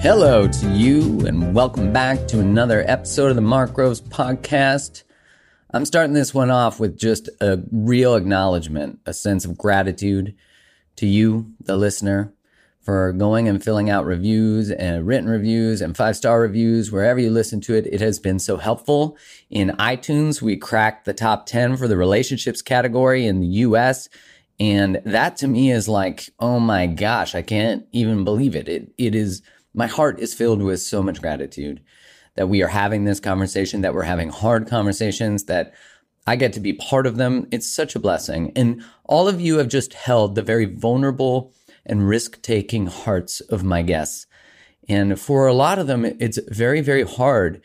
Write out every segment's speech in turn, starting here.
Hello to you, and welcome back to another episode of the Mark Groves podcast. I'm starting this one off with just a real acknowledgement, a sense of gratitude to you, the listener, for going and filling out reviews and written reviews and five star reviews wherever you listen to it. It has been so helpful. In iTunes, we cracked the top 10 for the relationships category in the US. And that to me is like, oh my gosh, I can't even believe it. It, it is my heart is filled with so much gratitude that we are having this conversation, that we're having hard conversations, that I get to be part of them. It's such a blessing. And all of you have just held the very vulnerable and risk taking hearts of my guests. And for a lot of them, it's very, very hard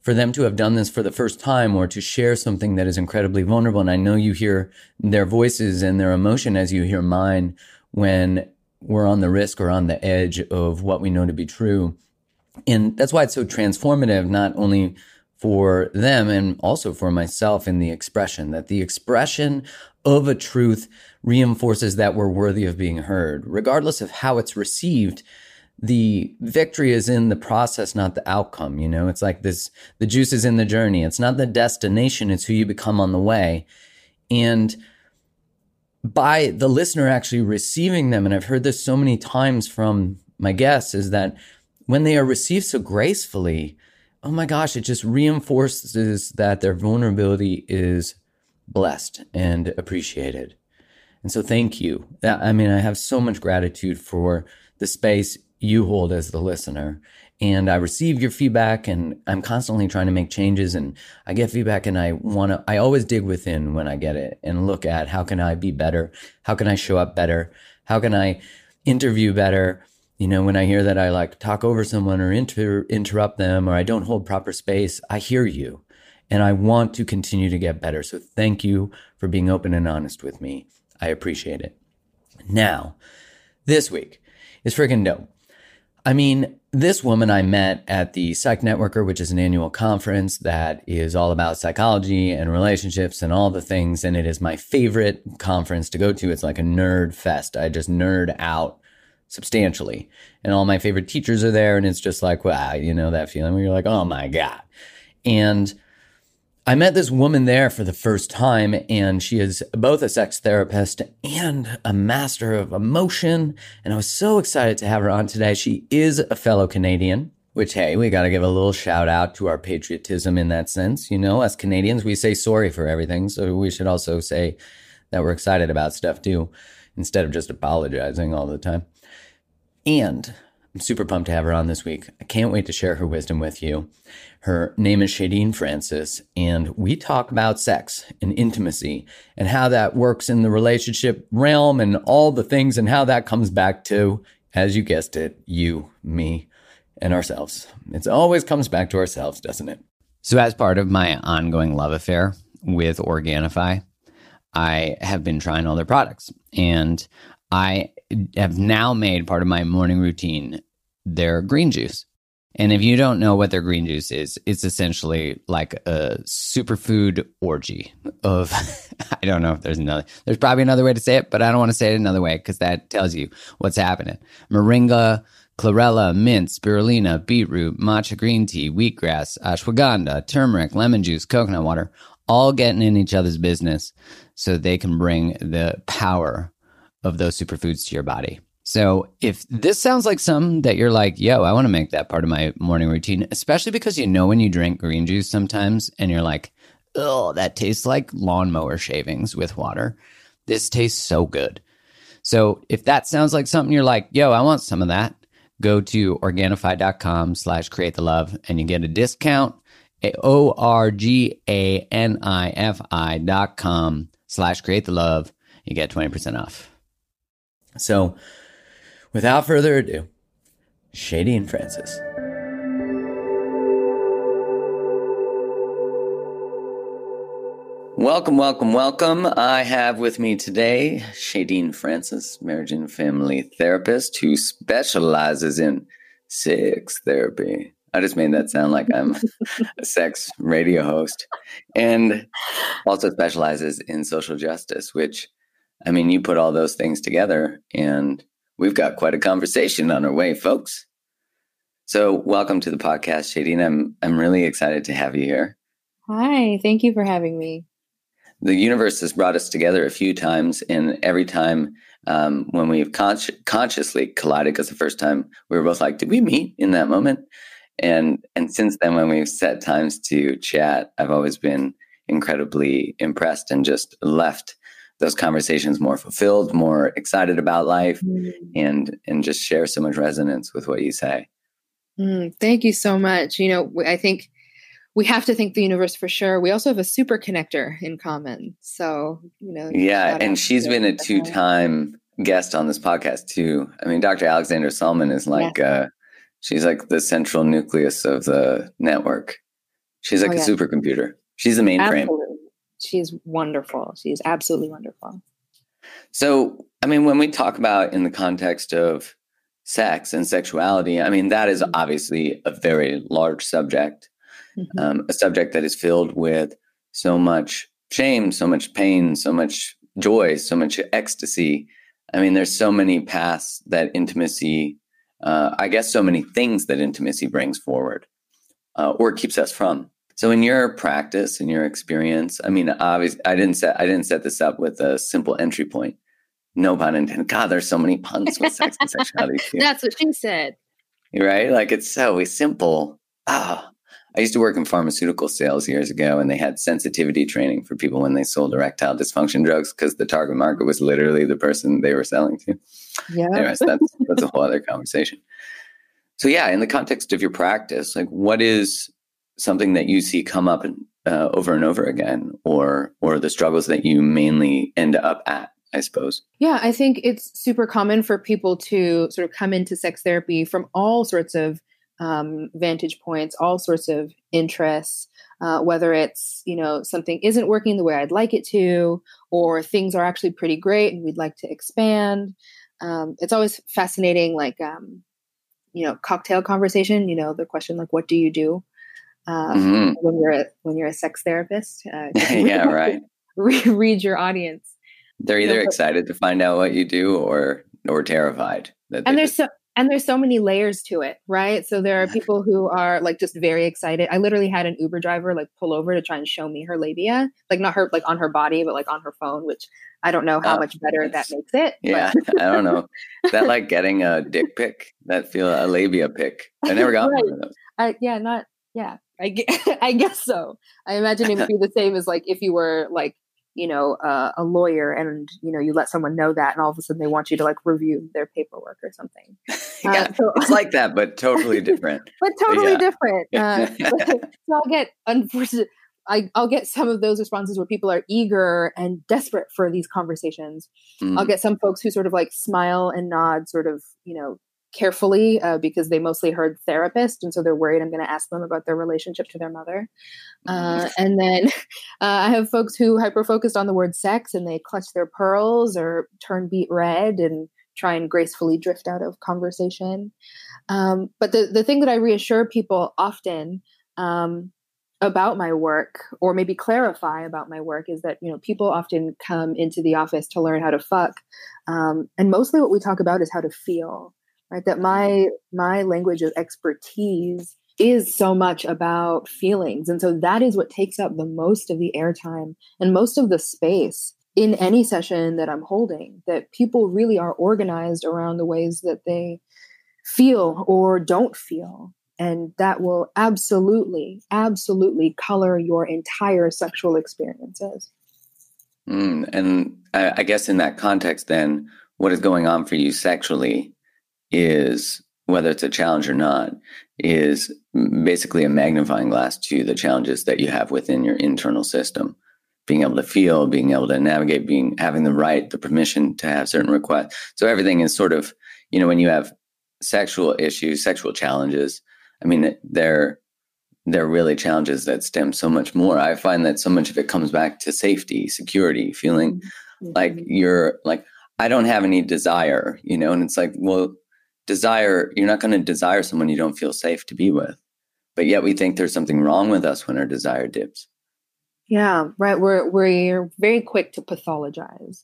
for them to have done this for the first time or to share something that is incredibly vulnerable. And I know you hear their voices and their emotion as you hear mine when we're on the risk or on the edge of what we know to be true. And that's why it's so transformative, not only for them and also for myself in the expression, that the expression of a truth reinforces that we're worthy of being heard, regardless of how it's received. The victory is in the process, not the outcome. You know, it's like this the juice is in the journey. It's not the destination, it's who you become on the way. And by the listener actually receiving them, and I've heard this so many times from my guests, is that when they are received so gracefully, oh my gosh, it just reinforces that their vulnerability is blessed and appreciated. And so thank you. I mean, I have so much gratitude for the space you hold as the listener and I receive your feedback and I'm constantly trying to make changes and I get feedback and I want to I always dig within when I get it and look at how can I be better? How can I show up better? How can I interview better? You know, when I hear that I like talk over someone or inter- interrupt them or I don't hold proper space, I hear you and I want to continue to get better. So thank you for being open and honest with me. I appreciate it. Now, this week is freaking dope. I mean, this woman I met at the Psych Networker, which is an annual conference that is all about psychology and relationships and all the things. And it is my favorite conference to go to. It's like a nerd fest. I just nerd out substantially. And all my favorite teachers are there. And it's just like, wow, you know, that feeling where you're like, oh my God. And I met this woman there for the first time, and she is both a sex therapist and a master of emotion. And I was so excited to have her on today. She is a fellow Canadian, which, hey, we got to give a little shout out to our patriotism in that sense. You know, as Canadians, we say sorry for everything. So we should also say that we're excited about stuff too, instead of just apologizing all the time. And I'm super pumped to have her on this week. I can't wait to share her wisdom with you. Her name is Shadeen Francis, and we talk about sex and intimacy and how that works in the relationship realm and all the things and how that comes back to, as you guessed it, you, me, and ourselves. It always comes back to ourselves, doesn't it? So, as part of my ongoing love affair with Organifi, I have been trying all their products and I have now made part of my morning routine their green juice. And if you don't know what their green juice is, it's essentially like a superfood orgy of, I don't know if there's another, there's probably another way to say it, but I don't want to say it another way because that tells you what's happening. Moringa, chlorella, mint, spirulina, beetroot, matcha green tea, wheatgrass, ashwagandha, turmeric, lemon juice, coconut water, all getting in each other's business so they can bring the power of those superfoods to your body. So if this sounds like something that you're like, yo, I want to make that part of my morning routine, especially because you know when you drink green juice sometimes and you're like, oh, that tastes like lawnmower shavings with water. This tastes so good. So if that sounds like something you're like, yo, I want some of that, go to Organifi.com slash create the love and you get a discount. O R G A N I F I dot com slash create the love. You get 20% off. So Without further ado, Shadeen Francis. Welcome, welcome, welcome. I have with me today Shadeen Francis, marriage and family therapist who specializes in sex therapy. I just made that sound like I'm a sex radio host. And also specializes in social justice, which, I mean, you put all those things together and we've got quite a conversation on our way, folks. So, welcome to the podcast, Shadeen. I'm I'm really excited to have you here. Hi, thank you for having me. The universe has brought us together a few times, and every time um, when we've con- consciously collided, because the first time we were both like, "Did we meet in that moment?" And and since then, when we've set times to chat, I've always been incredibly impressed and just left those conversations more fulfilled, more excited about life, mm. and and just share so much resonance with what you say. Mm, thank you so much. You know, I think we have to thank the universe for sure. We also have a super connector in common. So, you know. Yeah. And she's been a two time guest on this podcast too. I mean, Dr. Alexandra Solomon is like, yeah. uh, she's like the central nucleus of the network. She's like oh, a yeah. supercomputer. She's the mainframe. Absolutely. She's wonderful. She's absolutely wonderful. So, I mean, when we talk about in the context of sex and sexuality, I mean, that is mm-hmm. obviously a very large subject, mm-hmm. um, a subject that is filled with so much shame, so much pain, so much joy, so much ecstasy. I mean, there's so many paths that intimacy, uh, I guess, so many things that intimacy brings forward uh, or keeps us from. So, in your practice, in your experience, I mean, obviously, I didn't set I didn't set this up with a simple entry point no pun intended. God, there's so many puns with sex and sexuality. Too. That's what she said. Right? Like it's so simple. Ah, I used to work in pharmaceutical sales years ago, and they had sensitivity training for people when they sold erectile dysfunction drugs because the target market was literally the person they were selling to. Yeah. Anyways, that's that's a whole other conversation. So yeah, in the context of your practice, like what is something that you see come up uh, over and over again, or or the struggles that you mainly end up at? I suppose. Yeah, I think it's super common for people to sort of come into sex therapy from all sorts of um, vantage points, all sorts of interests, uh, whether it's, you know, something isn't working the way I'd like it to, or things are actually pretty great and we'd like to expand. Um, it's always fascinating, like, um, you know, cocktail conversation, you know, the question, like, what do you do? Uh, mm-hmm. when you're a, when you're a sex therapist. Uh, yeah, right. read your audience. They're either excited to find out what you do or or terrified. and there's just... so and there's so many layers to it, right? So there are people who are like just very excited. I literally had an Uber driver like pull over to try and show me her labia, like not her like on her body, but like on her phone, which I don't know how uh, much better that makes it. Yeah, I don't know. Is that like getting a dick pic? That feel a labia pic? I never got right. one of those. I, yeah, not yeah. I, I guess so. I imagine it would be the same as like if you were like you know uh, a lawyer and you know you let someone know that and all of a sudden they want you to like review their paperwork or something yeah uh, so, it's like that but totally different but totally yeah. different uh, so i'll get unfortunate I, will get some of those responses where people are eager and desperate for these conversations. Mm. I'll get some folks who sort of like smile and nod, sort of, you know, carefully uh, because they mostly heard therapist and so they're worried i'm going to ask them about their relationship to their mother. Uh, mm-hmm. and then uh, i have folks who hyper focused on the word sex and they clutch their pearls or turn beet red and try and gracefully drift out of conversation. Um, but the, the thing that i reassure people often um, about my work or maybe clarify about my work is that you know people often come into the office to learn how to fuck um, and mostly what we talk about is how to feel right? That my my language of expertise is so much about feelings. And so that is what takes up the most of the airtime and most of the space in any session that i'm holding that people really are organized around the ways that they feel or don't feel. And that will absolutely absolutely color your entire sexual experiences. Mm, and I, I guess in that context then what is going on for you sexually is whether it's a challenge or not is basically a magnifying glass to the challenges that you have within your internal system. Being able to feel being able to navigate being having the right the permission to have certain requests. So everything is sort of you know when you have sexual issues sexual challenges i mean they're they're really challenges that stem so much more. I find that so much of it comes back to safety security feeling mm-hmm. like you're like i don't have any desire you know and it's like well desire you're not going to desire someone you don't feel safe to be with but yet we think there's something wrong with us when our desire dips. Yeah, right. We're we're very quick to pathologize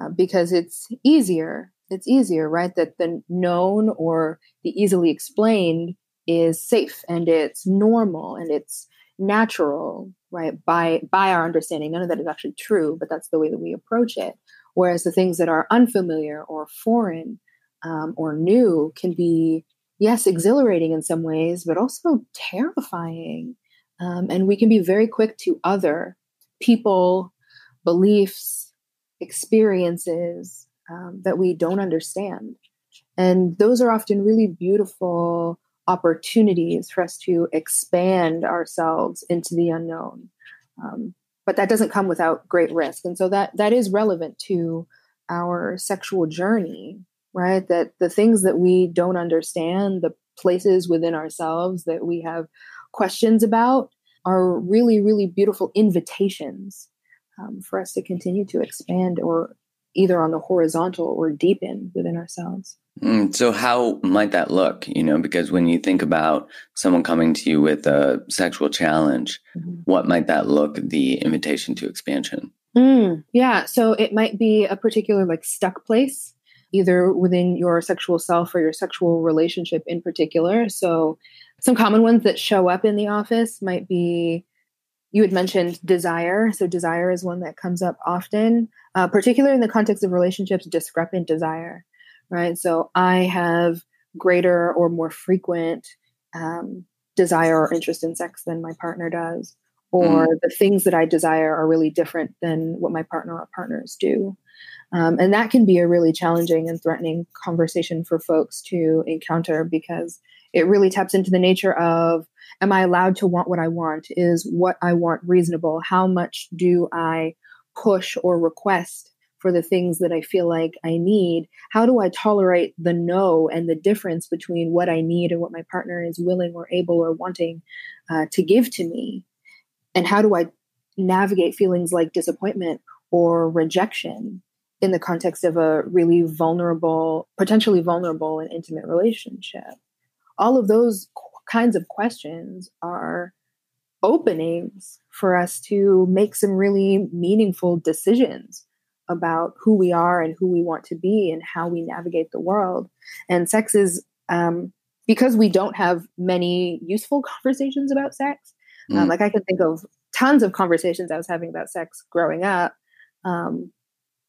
uh, because it's easier. It's easier, right? That the known or the easily explained is safe and it's normal and it's natural, right? By by our understanding, none of that is actually true, but that's the way that we approach it. Whereas the things that are unfamiliar or foreign um, or new can be yes, exhilarating in some ways, but also terrifying. Um, and we can be very quick to other people, beliefs, experiences um, that we don't understand. And those are often really beautiful opportunities for us to expand ourselves into the unknown. Um, but that doesn't come without great risk. And so that that is relevant to our sexual journey right? That the things that we don't understand, the places within ourselves that we have questions about, are really, really beautiful invitations um, for us to continue to expand or either on the horizontal or deepen within ourselves. Mm, so, how might that look? You know, because when you think about someone coming to you with a sexual challenge, mm-hmm. what might that look, the invitation to expansion? Mm, yeah. So, it might be a particular like stuck place either within your sexual self or your sexual relationship in particular. So, some common ones that show up in the office might be you had mentioned desire. So, desire is one that comes up often, uh, particularly in the context of relationships, discrepant desire, right? So, I have greater or more frequent um, desire or interest in sex than my partner does, or mm. the things that I desire are really different than what my partner or partners do. Um, and that can be a really challenging and threatening conversation for folks to encounter because it really taps into the nature of am I allowed to want what I want? Is what I want reasonable? How much do I push or request for the things that I feel like I need? How do I tolerate the no and the difference between what I need and what my partner is willing or able or wanting uh, to give to me? And how do I navigate feelings like disappointment or rejection in the context of a really vulnerable, potentially vulnerable and intimate relationship. All of those kinds of questions are openings for us to make some really meaningful decisions about who we are and who we want to be and how we navigate the world. And sex is, um, because we don't have many useful conversations about sex, mm. um, like I can think of tons of conversations I was having about sex growing up. Um,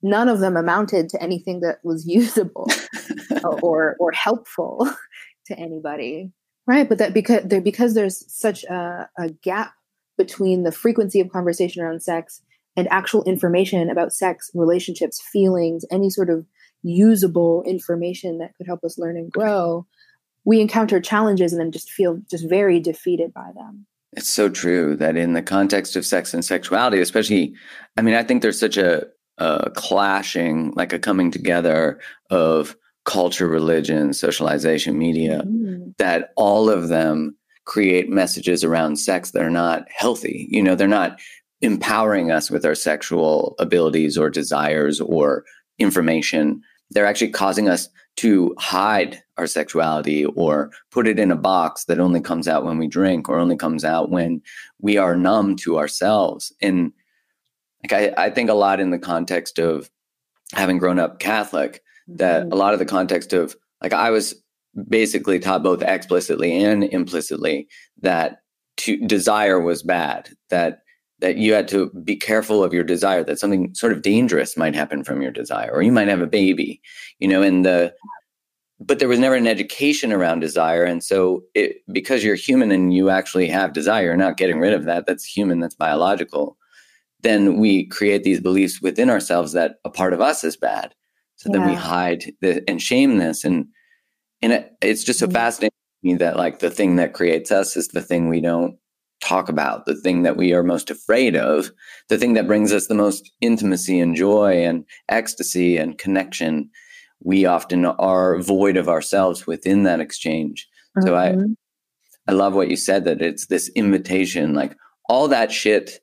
none of them amounted to anything that was usable or or helpful to anybody. Right but that because there because there's such a, a gap between the frequency of conversation around sex and actual information about sex relationships feelings any sort of usable information that could help us learn and grow we encounter challenges and then just feel just very defeated by them. It's so true that in the context of sex and sexuality especially i mean i think there's such a a clashing, like a coming together of culture, religion, socialization, media, mm. that all of them create messages around sex that are not healthy. You know, they're not empowering us with our sexual abilities or desires or information. They're actually causing us to hide our sexuality or put it in a box that only comes out when we drink or only comes out when we are numb to ourselves. And like I, I think a lot in the context of having grown up Catholic, that mm-hmm. a lot of the context of like I was basically taught both explicitly and implicitly that to desire was bad, that that you had to be careful of your desire, that something sort of dangerous might happen from your desire, or you might have a baby, you know, and the but there was never an education around desire. And so it because you're human and you actually have desire, you're not getting rid of that. That's human, that's biological then we create these beliefs within ourselves that a part of us is bad. So yeah. then we hide the, and shame this. And, and it, it's just so mm-hmm. fascinating to me that like the thing that creates us is the thing we don't talk about, the thing that we are most afraid of, the thing that brings us the most intimacy and joy and ecstasy and connection. We often are void of ourselves within that exchange. Mm-hmm. So I, mm-hmm. I love what you said that it's this invitation, like all that shit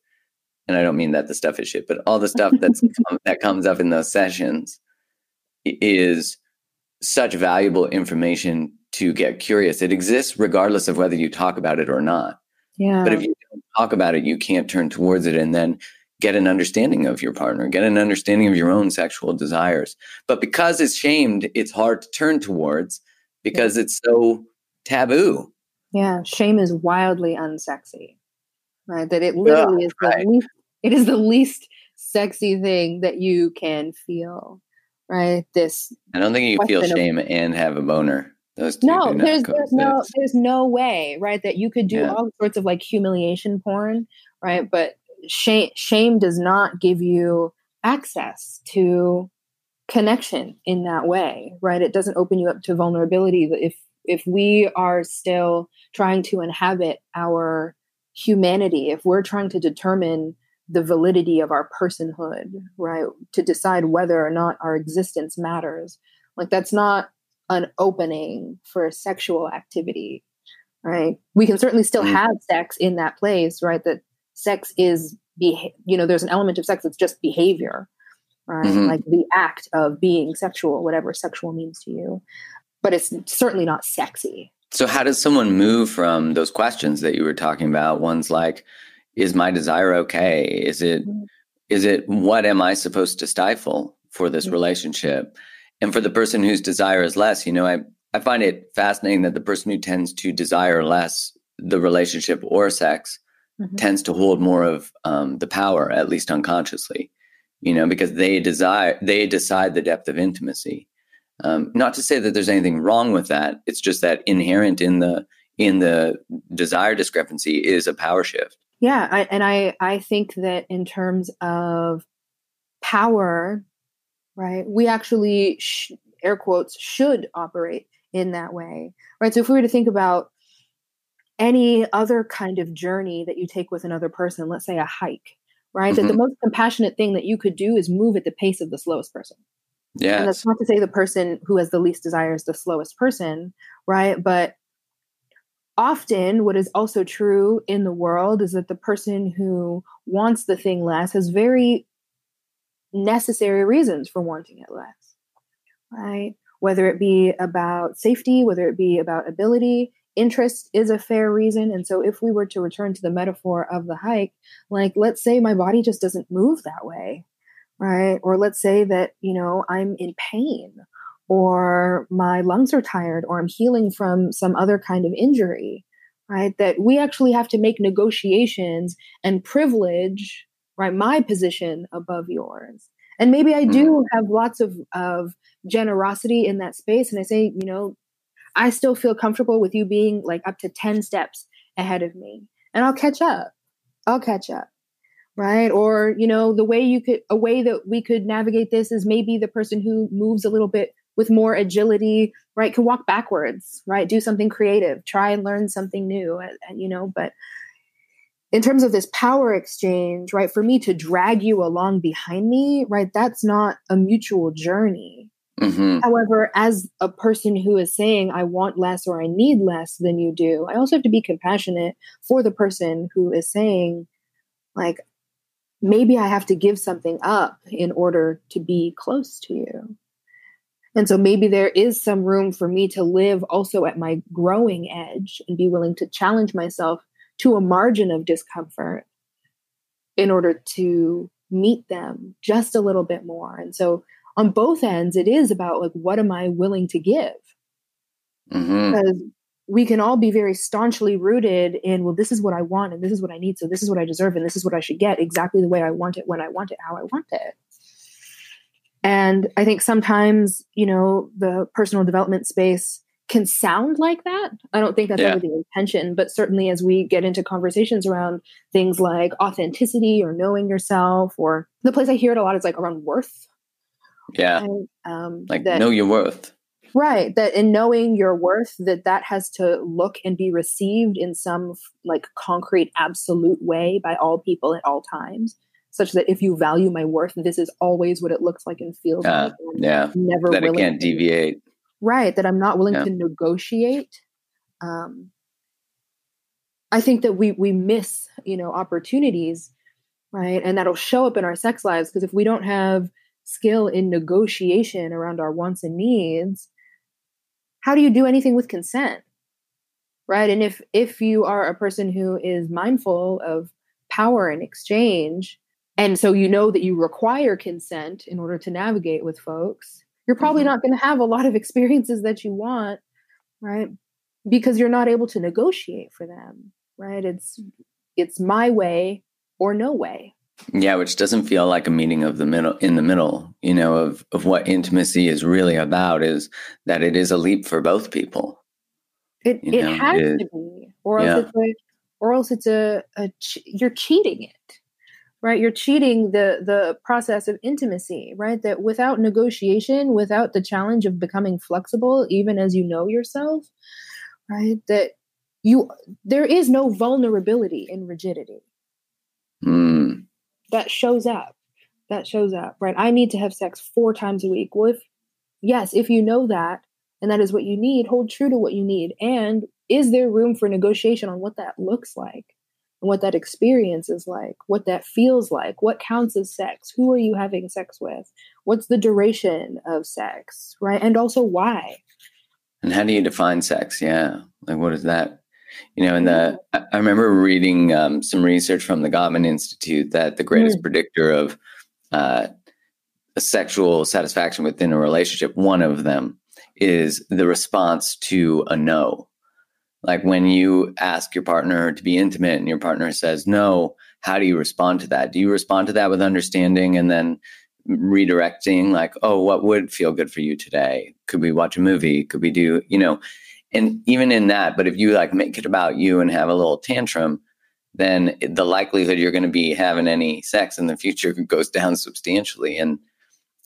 and I don't mean that the stuff is shit, but all the stuff that's that comes up in those sessions is such valuable information to get curious. It exists regardless of whether you talk about it or not. Yeah. But if you don't talk about it, you can't turn towards it and then get an understanding of your partner, get an understanding of your own sexual desires. But because it's shamed, it's hard to turn towards because it's so taboo. Yeah, shame is wildly unsexy. Right? That it literally is right. the least it is the least sexy thing that you can feel. Right? This I don't think you feel shame of, and have a boner. Those no, there's there's no there's no way, right? That you could do yeah. all sorts of like humiliation porn, right? But shame shame does not give you access to connection in that way right it doesn't open you up to vulnerability if if we are still trying to inhabit our humanity if we're trying to determine the validity of our personhood right? To decide whether or not our existence matters. Like that's not an opening for sexual activity right? We can certainly still mm. have sex in that place right? That sex is be you know there's an element of sex that's just behavior right? Mm-hmm. like the act of being sexual whatever sexual means to you. But it's certainly not sexy. So how does someone move from those questions that you were talking about? Ones like is my desire okay is it mm-hmm. is it what am i supposed to stifle for this mm-hmm. relationship and for the person whose desire is less you know i i find it fascinating that the person who tends to desire less the relationship or sex mm-hmm. tends to hold more of um, the power, at least unconsciously, you know, because they desire, they decide the depth of intimacy. Um, not to say that there's anything wrong with that. It's just that inherent in the in the desire discrepancy is a power shift. Yeah, I, and I I think that in terms of power, right, we actually sh- air quotes should operate in that way, right? So if we were to think about any other kind of journey that you take with another person, let's say a hike, right? Mm-hmm. That the mm-hmm. most compassionate thing that you could do is move at the pace of the slowest person. Yeah. And that's not to say the person who has the least desire is the slowest person, right? But often what is also true in the world is that the person who wants the thing less has very necessary reasons for wanting it less, right? Whether it be about safety, whether it be about ability, interest is a fair reason. And so, if we were to return to the metaphor of the hike, like let's say my body just doesn't move that way, right? Or let's say that, you know, I'm in pain or my lungs are tired or I'm healing from some other kind of injury, right? That we actually have to make negotiations and privilege, right, my position above yours. And maybe I do mm. have lots of, of generosity in that space. And I say, you know, I still feel comfortable with you being like up to 10 steps ahead of me. And I'll catch up. I'll catch up. Right. Or, you know, the way you could, a way that we could navigate this is maybe the person who moves a little bit with more agility, right, can walk backwards, right? Do something creative, try and learn something new, you know, but in terms of this power exchange, right, for me to drag you along behind me, right, that's not a mutual journey. Mm-hmm. However, as a person who is saying, I want less or I need less than you do, I also have to be compassionate for the person who is saying, like, maybe I have to give something up in order to be close to you. And so maybe there is some room for me to live also at my growing edge and be willing to challenge myself to a margin of discomfort in order to meet them just a little bit more. And so on both ends, it is about like, what am I willing to give? Mm-hmm. Because we can all be very staunchly rooted in, well, this is what I want and this is what I need. So this is what I deserve and this is what I should get exactly the way I want it, when I want it, how I want it. And I think sometimes, you know, the personal development space can sound like that. I don't think that's yeah. ever the intention, but certainly as we get into conversations around things like authenticity or knowing yourself, or the place I hear it a lot is like around worth yeah. And, um, like that, know your worth. Right. That in knowing your worth, that that has to look and be received in some like concrete, absolute way by all people at all times. Such that if you value my worth, this is always what it looks like and feels uh, like. yeah. Never that it can't to, deviate. Right. That I'm not willing yeah. to negotiate. Um, I think that we we miss, you know, opportunities, right? And that'll show up in our sex lives because if we don't have skill in negotiation around our wants and needs, how do you do anything with consent? Right? And if if you are a person who is mindful of power and exchange, and so you know that you require consent in order to navigate with folks, you're probably mm-hmm. not going to have a lot of experiences that you want, right? Because you're not able to negotiate for them, right? It's it's my way or no way. Yeah, which doesn't feel like a meeting of the middle in the middle, you know, of of what intimacy is really about is that it is a leap for both people. It you it know, has it, to be, or else yeah. it's a, or else it's a, a ch- you're cheating it, right? You're cheating the the process of intimacy, right? That without negotiation, without the challenge of becoming flexible, even as you know yourself, right? That you there is no vulnerability in rigidity. Mm that shows up that shows up right i need to have sex four times a week well if yes if you know that and that is what you need hold true to what you need and is there room for negotiation on what that looks like and what that experience is like what that feels like what counts as sex who are you having sex with what's the duration of sex right and also why and how do you define sex yeah like what is that you know, and the I remember reading um, some research from the Gottman Institute that the greatest mm. predictor of uh, sexual satisfaction within a relationship, one of them, is the response to a no. Like when you ask your partner to be intimate and your partner says no, how do you respond to that? Do you respond to that with understanding and then redirecting, like, oh, what would feel good for you today? Could we watch a movie? Could we do, you know, and even in that, but if you like make it about you and have a little tantrum, then the likelihood you're going to be having any sex in the future goes down substantially. And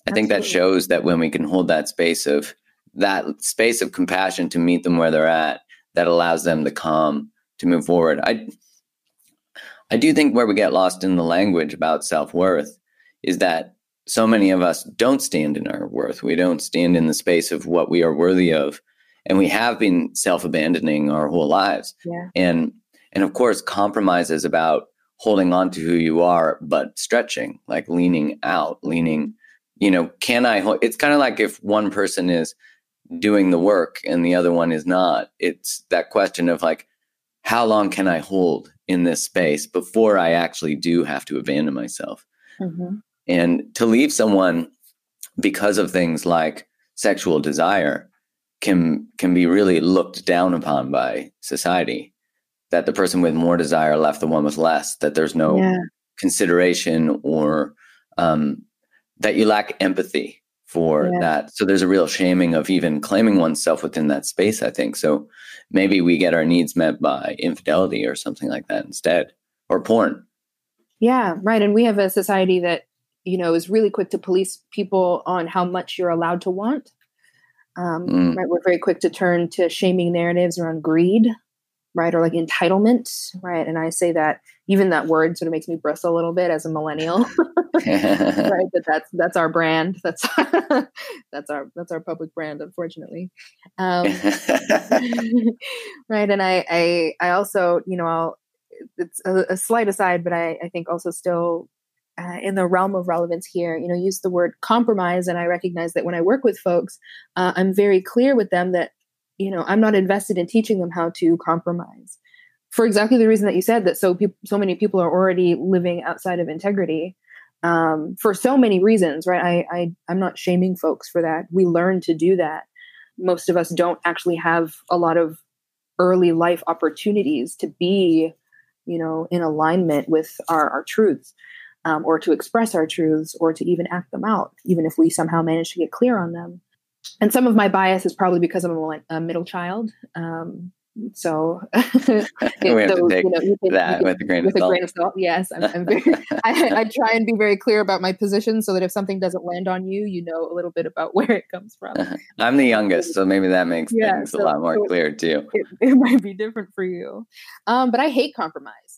I think that shows that when we can hold that space of that space of compassion to meet them where they're at, that allows them to calm to move forward. I I do think where we get lost in the language about self worth is that so many of us don't stand in our worth. We don't stand in the space of what we are worthy of and we have been self-abandoning our whole lives yeah. and and of course compromise is about holding on to who you are but stretching like leaning out leaning you know can i hold it's kind of like if one person is doing the work and the other one is not it's that question of like how long can i hold in this space before i actually do have to abandon myself mm-hmm. and to leave someone because of things like sexual desire can can be really looked down upon by society that the person with more desire left the one with less that there's no yeah. consideration or um, that you lack empathy for yeah. that so there's a real shaming of even claiming oneself within that space i think so maybe we get our needs met by infidelity or something like that instead or porn yeah right and we have a society that you know is really quick to police people on how much you're allowed to want um, mm. Right, we're very quick to turn to shaming narratives around greed, right, or like entitlement, right. And I say that even that word sort of makes me bristle a little bit as a millennial, right? That that's that's our brand. That's that's our that's our public brand, unfortunately. Um, right, and I I I also you know I'll it's a, a slight aside, but I I think also still uh, in the realm of relevance here, you know, use the word compromise. And I recognize that when I work with folks, uh, I'm very clear with them that, you know, I'm not invested in teaching them how to compromise for exactly the reason that you said that so pe- so many people are already living outside of integrity um, for so many reasons, right? I, I I'm not shaming folks for that. We learn to do that. Most of us don't actually have a lot of early life opportunities to be, you know, in alignment with our, our truths um, or to express our truths or to even act them out, even if we somehow manage to get clear on them. And some of my bias is probably because I'm a, a middle child. Um, so we have so, to take you know, you can, that with, a grain, with a grain of salt. Yes, I'm, I'm very, I, I, try and be very clear about my position so that if something doesn't land on you, you know a little bit about where it comes from. I'm the youngest, so maybe that makes yeah, things so, a lot more so clear too. It, it, might be different for you, um, but I hate compromise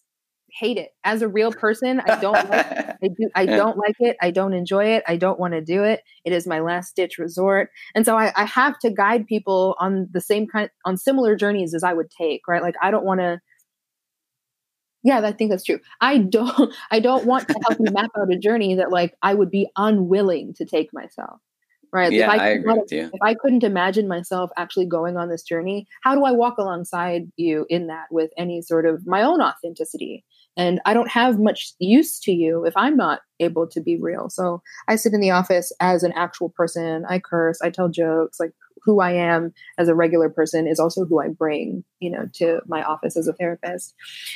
hate it as a real person i don't like it. i do i don't like it i don't enjoy it i don't want to do it it is my last ditch resort and so I, I have to guide people on the same kind on similar journeys as i would take right like i don't want to yeah i think that's true i don't i don't want to help you map out a journey that like i would be unwilling to take myself right? Yeah, if I, I agree with you. If I couldn't imagine myself actually going on this journey, how do I walk alongside you in that with any sort of my own authenticity? And I don't have much use to you if I'm not able to be real. So I sit in the office as an actual person. I curse, I tell jokes, like who I am as a regular person is also who I bring, you know, to my office as a therapist.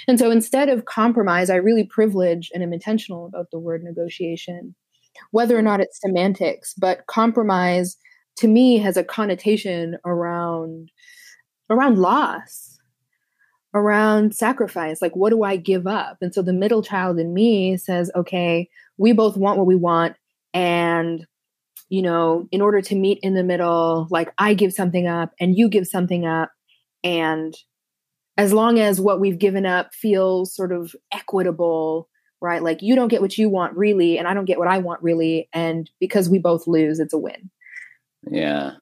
And so instead of compromise, I really privilege and am intentional about the word negotiation, whether or not it's semantics, but compromise to me has a connotation around around loss around sacrifice like what do i give up? And so the middle child in me says okay we both want what we want and you know in order to meet in the middle like i give something up and you give something up and as long as what we've given up feels sort of equitable right? Like you don't get what you want really and i don't get what i want really and because we both lose it's a win. Yeah.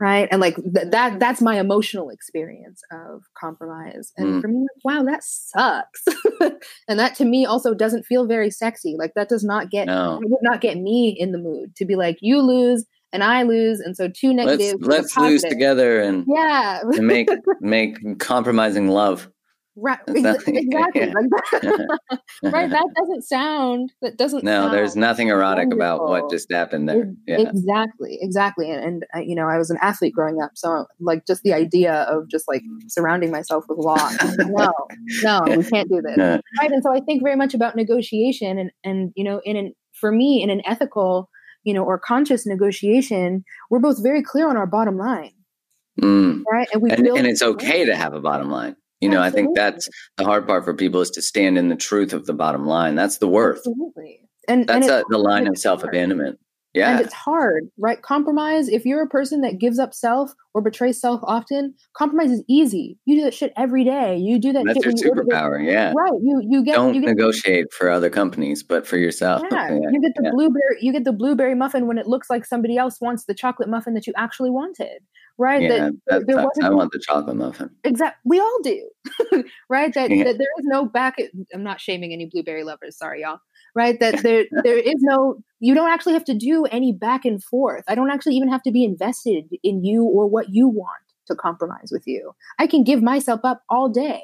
Right? And like th- that that's my emotional experience of compromise. And Mm. for me like, wow that sucks. And that to me also doesn't feel very sexy. Like that does not get No. it would not get me in the mood to be like you lose and i lose. And so two Let's negatives let's lose together and, yeah. and make make compromising love. Right exactly yeah. like that, right that doesn't sound that doesn't no, there's nothing erotic about what just happened there. Yeah. Exactly, exactly. And, and uh, you know, I was an athlete growing up, so like just the idea of just like surrounding myself with law. no, no, we can't do this, right? And so I think very much about negotiation, and and you know, in an for me, in an ethical, you know, or conscious negotiation, we're both very clear on our bottom line, Mm. right? And we And, and it's okay to have a bottom line. You know, I think that's the hard part for people is to stand in the truth of the bottom line. That's the worth. absolutely, and and That's it's a, the line of self hard. Abandonment. And it's hard, right? Compromise, if you're a person that gives up self or betrays self often, compromise is easy. You do that shit every day. You do that That's shit your superpower. Yeah. Right. You you get Don't you get negotiate for other companies, but for yourself. yeah, Yeah. you get the yeah. blueberry you get the blueberry muffin when it looks like somebody else wants the chocolate muffin that you actually wanted. Right? Yeah, that that wasn't I want the chocolate muffin. Exactly. we all do. right? That, Yeah. that there is no back I'm not shaming any blueberry lovers, sorry y'all. Right? That there there is no you don't actually have to do any back and forth. I don't actually even have to be invested in you or what you want to compromise with you. I can give myself up all day.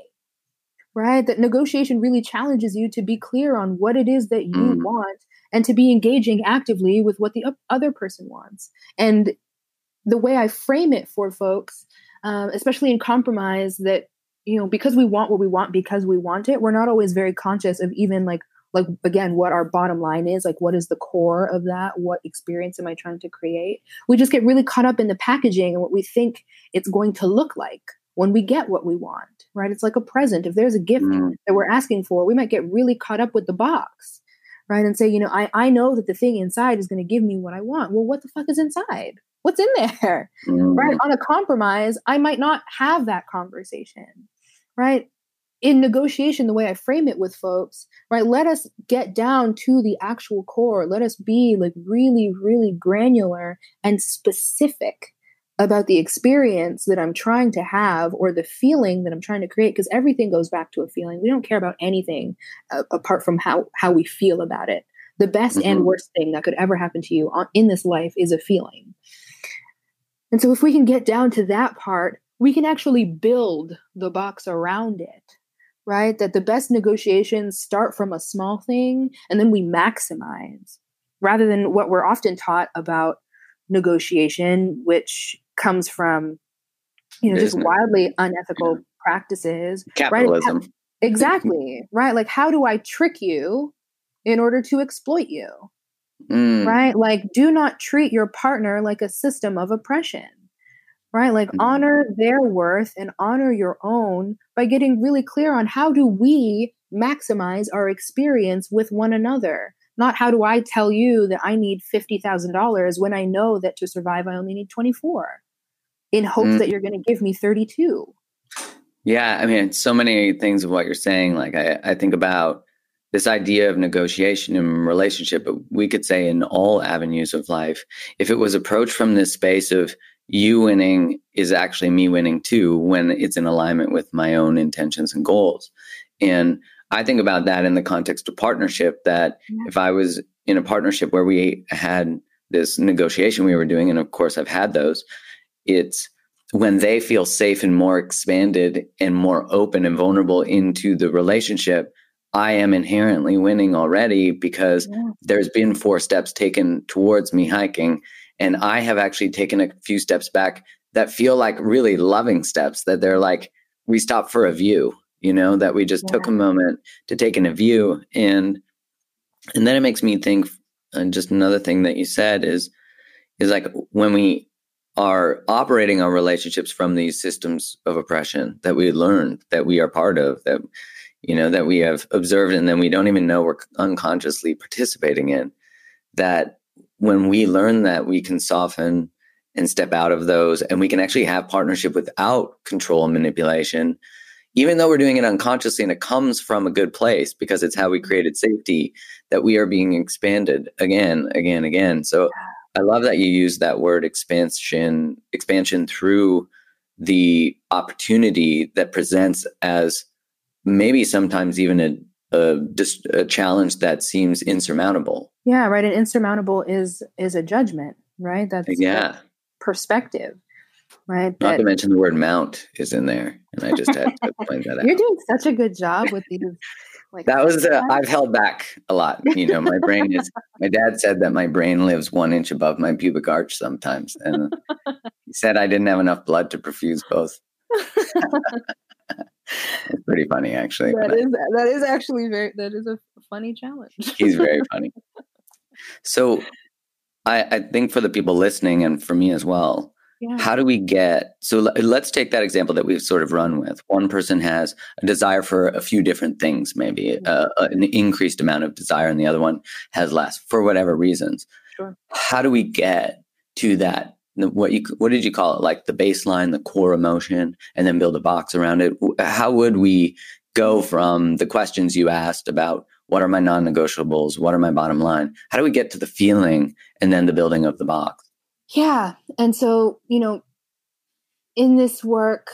Right? That negotiation really challenges you to be clear on what it is that you Mm. want and to be engaging actively with what the other person wants. And the way I frame it for folks, um, especially in compromise, that you know, because we want what we want because we want it, we're not always very conscious of even like like again what our bottom line is like what is the core of that? What experience am i trying to create? We just get really caught up in the packaging and what we think it's going to look like when we get what we want right? It's like a present. If there's a gift Mm. that we're asking for we might get really caught up with the box right? And say you know i, I know that the thing inside is going to give me what i want. Well what the fuck is inside? What's in there? Mm. right? On a compromise i might not have that conversation right in negotiation the way i frame it with folks right let us get down to the actual core. Let us be like really really granular and specific about the experience that i'm trying to have or the feeling that i'm trying to create because everything goes back to a feeling. We don't care about anything uh, apart from how how we feel about it. The best and Mhm. worst thing that could ever happen to you on, in this life is a feeling. And so if we can get down to that part, we can actually build the box around it, right? That the best negotiations start from a small thing and then we maximize rather than what we're often taught about negotiation, which comes from, you know, just Business. wildly unethical practices. Capitalism. Exactly, right? Like, how do I trick you in order to exploit you? Mm. right? Like, do not treat your partner like a system of oppression, right? Like, Mhm. honor their worth and honor your own by getting really clear on how do we maximize our experience with one another. Not how do I tell you that I need $50,000 when I know that to survive I only need 24 in hopes Mm. that you're going to give me 32. Yeah, I mean, so many things of what you're saying. Like, I, I think about this idea of negotiation in relationship, but we could say in all avenues of life, if it was approached from this space of you winning is actually me winning too, when it's in alignment with my own intentions and goals. And I think about that in the context of partnership that Yeah. if I was in a partnership where we had this negotiation we were doing, and of course I've had those, it's when they feel safe and more expanded and more open and vulnerable into the relationship, I am inherently winning already because yeah. there's been four steps taken towards me hiking. And I have actually taken a few steps back that feel like really loving steps that they're like, we stop for a view, you know, that we just yeah. took a moment to take in a view. And and then it makes me think and just another thing that you said is is like when we are operating our relationships from these systems of oppression that we learned that we are part of that you know that we have observed and then we don't even know we're unconsciously participating in that when we learn that we can soften and step out of those and we can actually have partnership without control and manipulation even though we're doing it unconsciously and it comes from a good place because it's how we created safety that we are being expanded again again again. So i love that you use that word expansion expansion through the opportunity that presents as maybe sometimes even a a, a challenge that seems insurmountable yeah right and insurmountable is is a judgment right that's yeah perspective right? Not that, to mention the word mount is in there, and I just had to point that out. You're doing such a good job with these. Like that was uh, I've held back a lot. You know, my brain is. my dad said that my brain lives one inch above my pubic arch sometimes, and he said I didn't have enough blood to perfuse both. it's pretty funny, actually. That is that is actually very that is a funny challenge. he's very funny. So, I, I think for the people listening, and for me as well, yeah. How do we get so let's take that example that we've sort of run with. One person has a desire for a few different things, maybe uh, an increased amount of desire, and the other one has less for whatever reasons. Sure. How do we get to that? What you what did you call it? Like the baseline, the core emotion, and then build a box around it. How would we go from the questions you asked about what are my non-negotiables, what are my bottom line? How do we get to the feeling and then the building of the box? Yeah. And so, you know, in this work,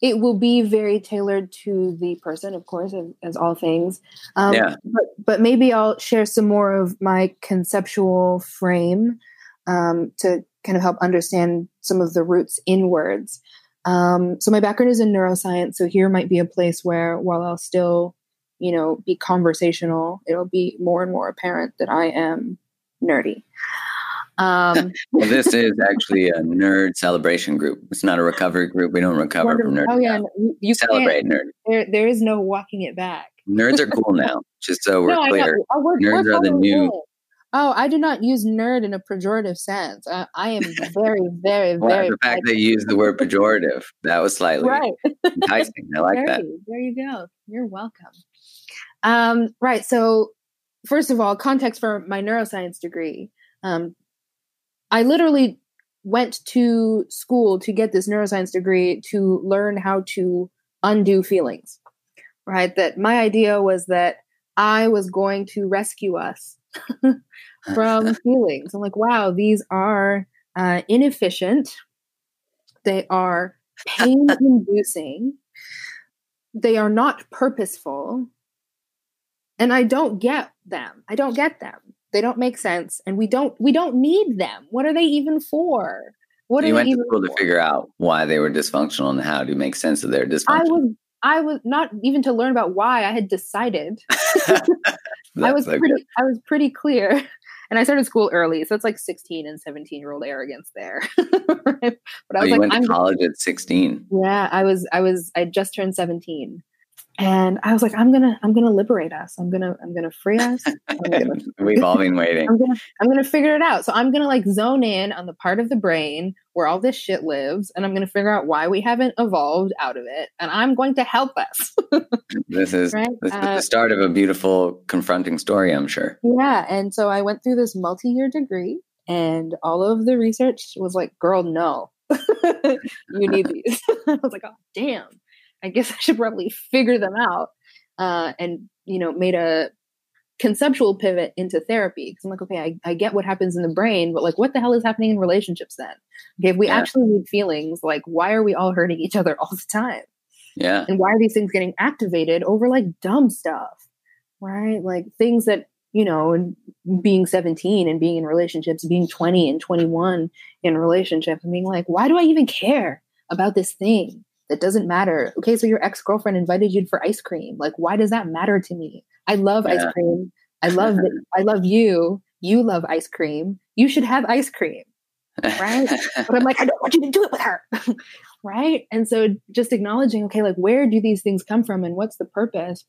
it will be very tailored to the person, of course, as, as all things. Um, yeah. But, but maybe I'll share some more of my conceptual frame um, to kind of help understand some of the roots in words. Um, so my background is in neuroscience. So here might be a place where, while I'll still, you know, be conversational, it'll be more and more apparent that I am nerdy. Um, well, this is actually a nerd celebration group. It's not a recovery group. We don't recover wonderful. from nerd. Oh yeah, you, you celebrate nerd. There, there is no walking it back. Nerds are cool now. Just so we're no, clear, oh, nerds we're are the new. Oh, I do not use nerd in a pejorative sense. I, I am very, very, well, very. The fact that you used the word pejorative that was slightly right. enticing. I like there that. There you go. You're welcome. Um, right. So, first of all, context for my neuroscience degree. Um, I literally went to school to get this neuroscience degree to learn how to undo feelings, right? That my idea was that I was going to rescue us from feelings. I'm like, wow, these are uh, inefficient. They are pain inducing. they are not purposeful. And I don't get them. I don't get them. They don't make sense, and we don't we don't need them. What are they even for? What you went to school for? to figure out why they were dysfunctional and how to make sense of their dysfunction. I was I was not even to learn about why. I had decided. I was pretty. I was pretty clear. And I started school early, so it's like 16 and 17 year old arrogance there. but I oh, was oh, you like, went I'm college at 16. Yeah, I was I was I just turned 17 and I was like, I'm gonna, I'm gonna liberate us. I'm gonna, I'm gonna free us. Gonna, We've all been waiting. I'm gonna, I'm gonna figure it out. So I'm gonna like zone in on the part of the brain where all this shit lives, and I'm gonna figure out why we haven't evolved out of it, and I'm going to help us. this is right? this is uh, the start of a beautiful, confronting story. I'm sure. Yeah, and so I went through this multi-year degree, and all of the research was like, "Girl, no." you need these. I was like, oh, damn. I guess I should probably figure them out. Uh, and you know, made a conceptual pivot into therapy because I'm like, okay, I, I get what happens in the brain, but like, what the hell is happening in relationships then? Okay, if we yeah. actually need feelings, like, why are we all hurting each other all the time? Yeah. And why are these things getting activated over like dumb stuff? Right? Like things that you know, being 17 and being in relationships, being 20 and 21 in relationships, and being like, why do I even care about this thing that doesn't matter? Okay, so your ex girlfriend invited you for ice cream. Like, why does that matter to me? I love yeah. ice cream. I love I love you. You love ice cream. You should have ice cream. Right. but I'm like, I don't want you to do it with her. right. And so just acknowledging, okay, like where do these things come from and what's the purpose?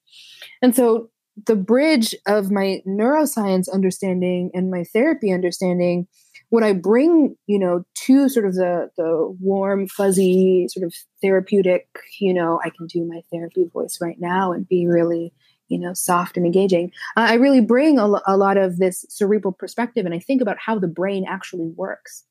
And so the bridge of my neuroscience understanding and my therapy understanding what i bring you know to sort of the the warm fuzzy sort of therapeutic you know i can do my therapy voice right now and be really you know soft and engaging. I really bring a, a lot of this cerebral perspective and i think about how the brain actually works.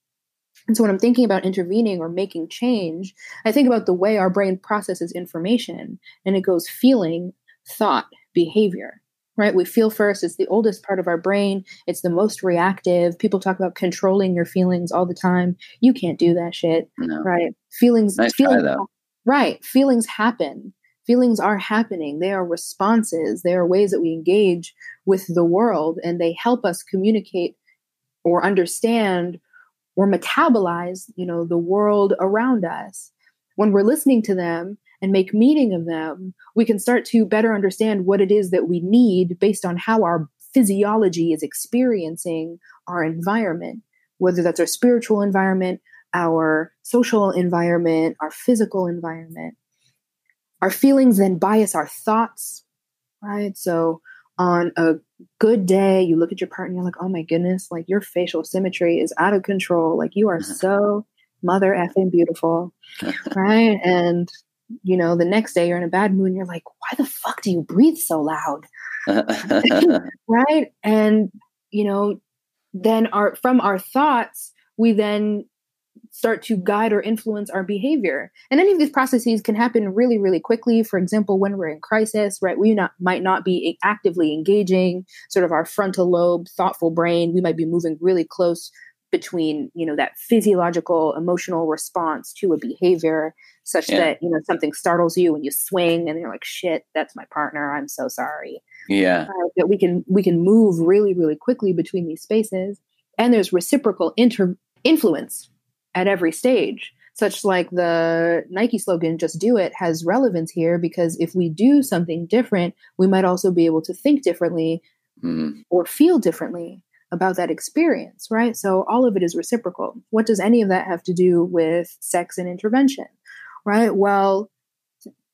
And so when i'm thinking about intervening or making change i think about the way our brain processes information and it goes feeling thought behavior right? We feel first. It's the oldest part of our brain. It's the most reactive. People talk about controlling your feelings all the time. You can't do that shit no. right? Feelings nice feelings try, right. Feelings happen. Feelings are happening. They are responses. They are ways that we engage with the world and they help us communicate or understand or metabolize you know the world around us. When we're listening to them and make meaning of them, we can start to better understand what it is that we need based on how our physiology is experiencing our environment, whether that's our spiritual environment, our social environment, our physical environment. Our feelings then bias our thoughts, right? So on a good day, you look at your partner you're like, oh my goodness, like your facial symmetry is out of control. Like you are mm-hmm. so mother effing beautiful, right? And you know, the next day you're in a bad mood and you're like, why the fuck do you breathe so loud? right? And, you know, then our from our thoughts, we then start to guide or influence our behavior. And any of these processes can happen really, really quickly. For example, when we're in crisis, right, we not, might not be actively engaging sort of our frontal lobe, thoughtful brain. We might be moving really close between, you know, that physiological emotional response to a behavior such yeah. that you know something startles you and you swing and you're like shit that's my partner i'm so sorry yeah uh, that we can we can move really really quickly between these spaces and there's reciprocal inter- influence at every stage such like the nike slogan just do it has relevance here because if we do something different we might also be able to think differently mm. or feel differently about that experience, right? So all of it is reciprocal. What does any of that have to do with sex and intervention? right? Well,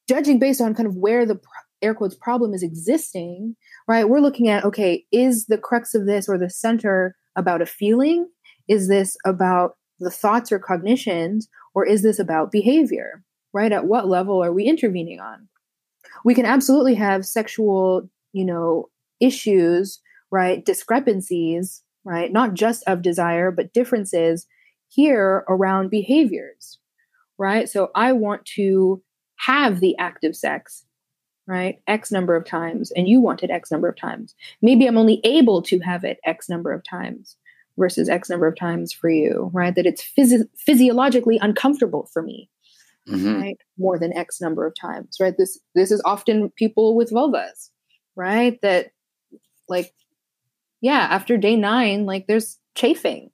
judging based on kind of where the air quotes problem is existing, right? We're looking at okay, is the crux of this or the center about a feeling? Is this about the thoughts or cognitions, or is this about behavior? Right? At what level are we intervening on? We can absolutely have sexual, you know, issues, right? Discrepancies, right? Not just of desire, but differences here around behaviors, right? So I want to have the active sex, right? X number of times, and you want it X number of times. Maybe I'm only able to have it X number of times versus X number of times for you, right? That it's phys- physiologically uncomfortable for me, mm-hmm. right? More than X number of times, right? This this is often people with vulvas, right? That like, yeah, after day nine, like there's chafing,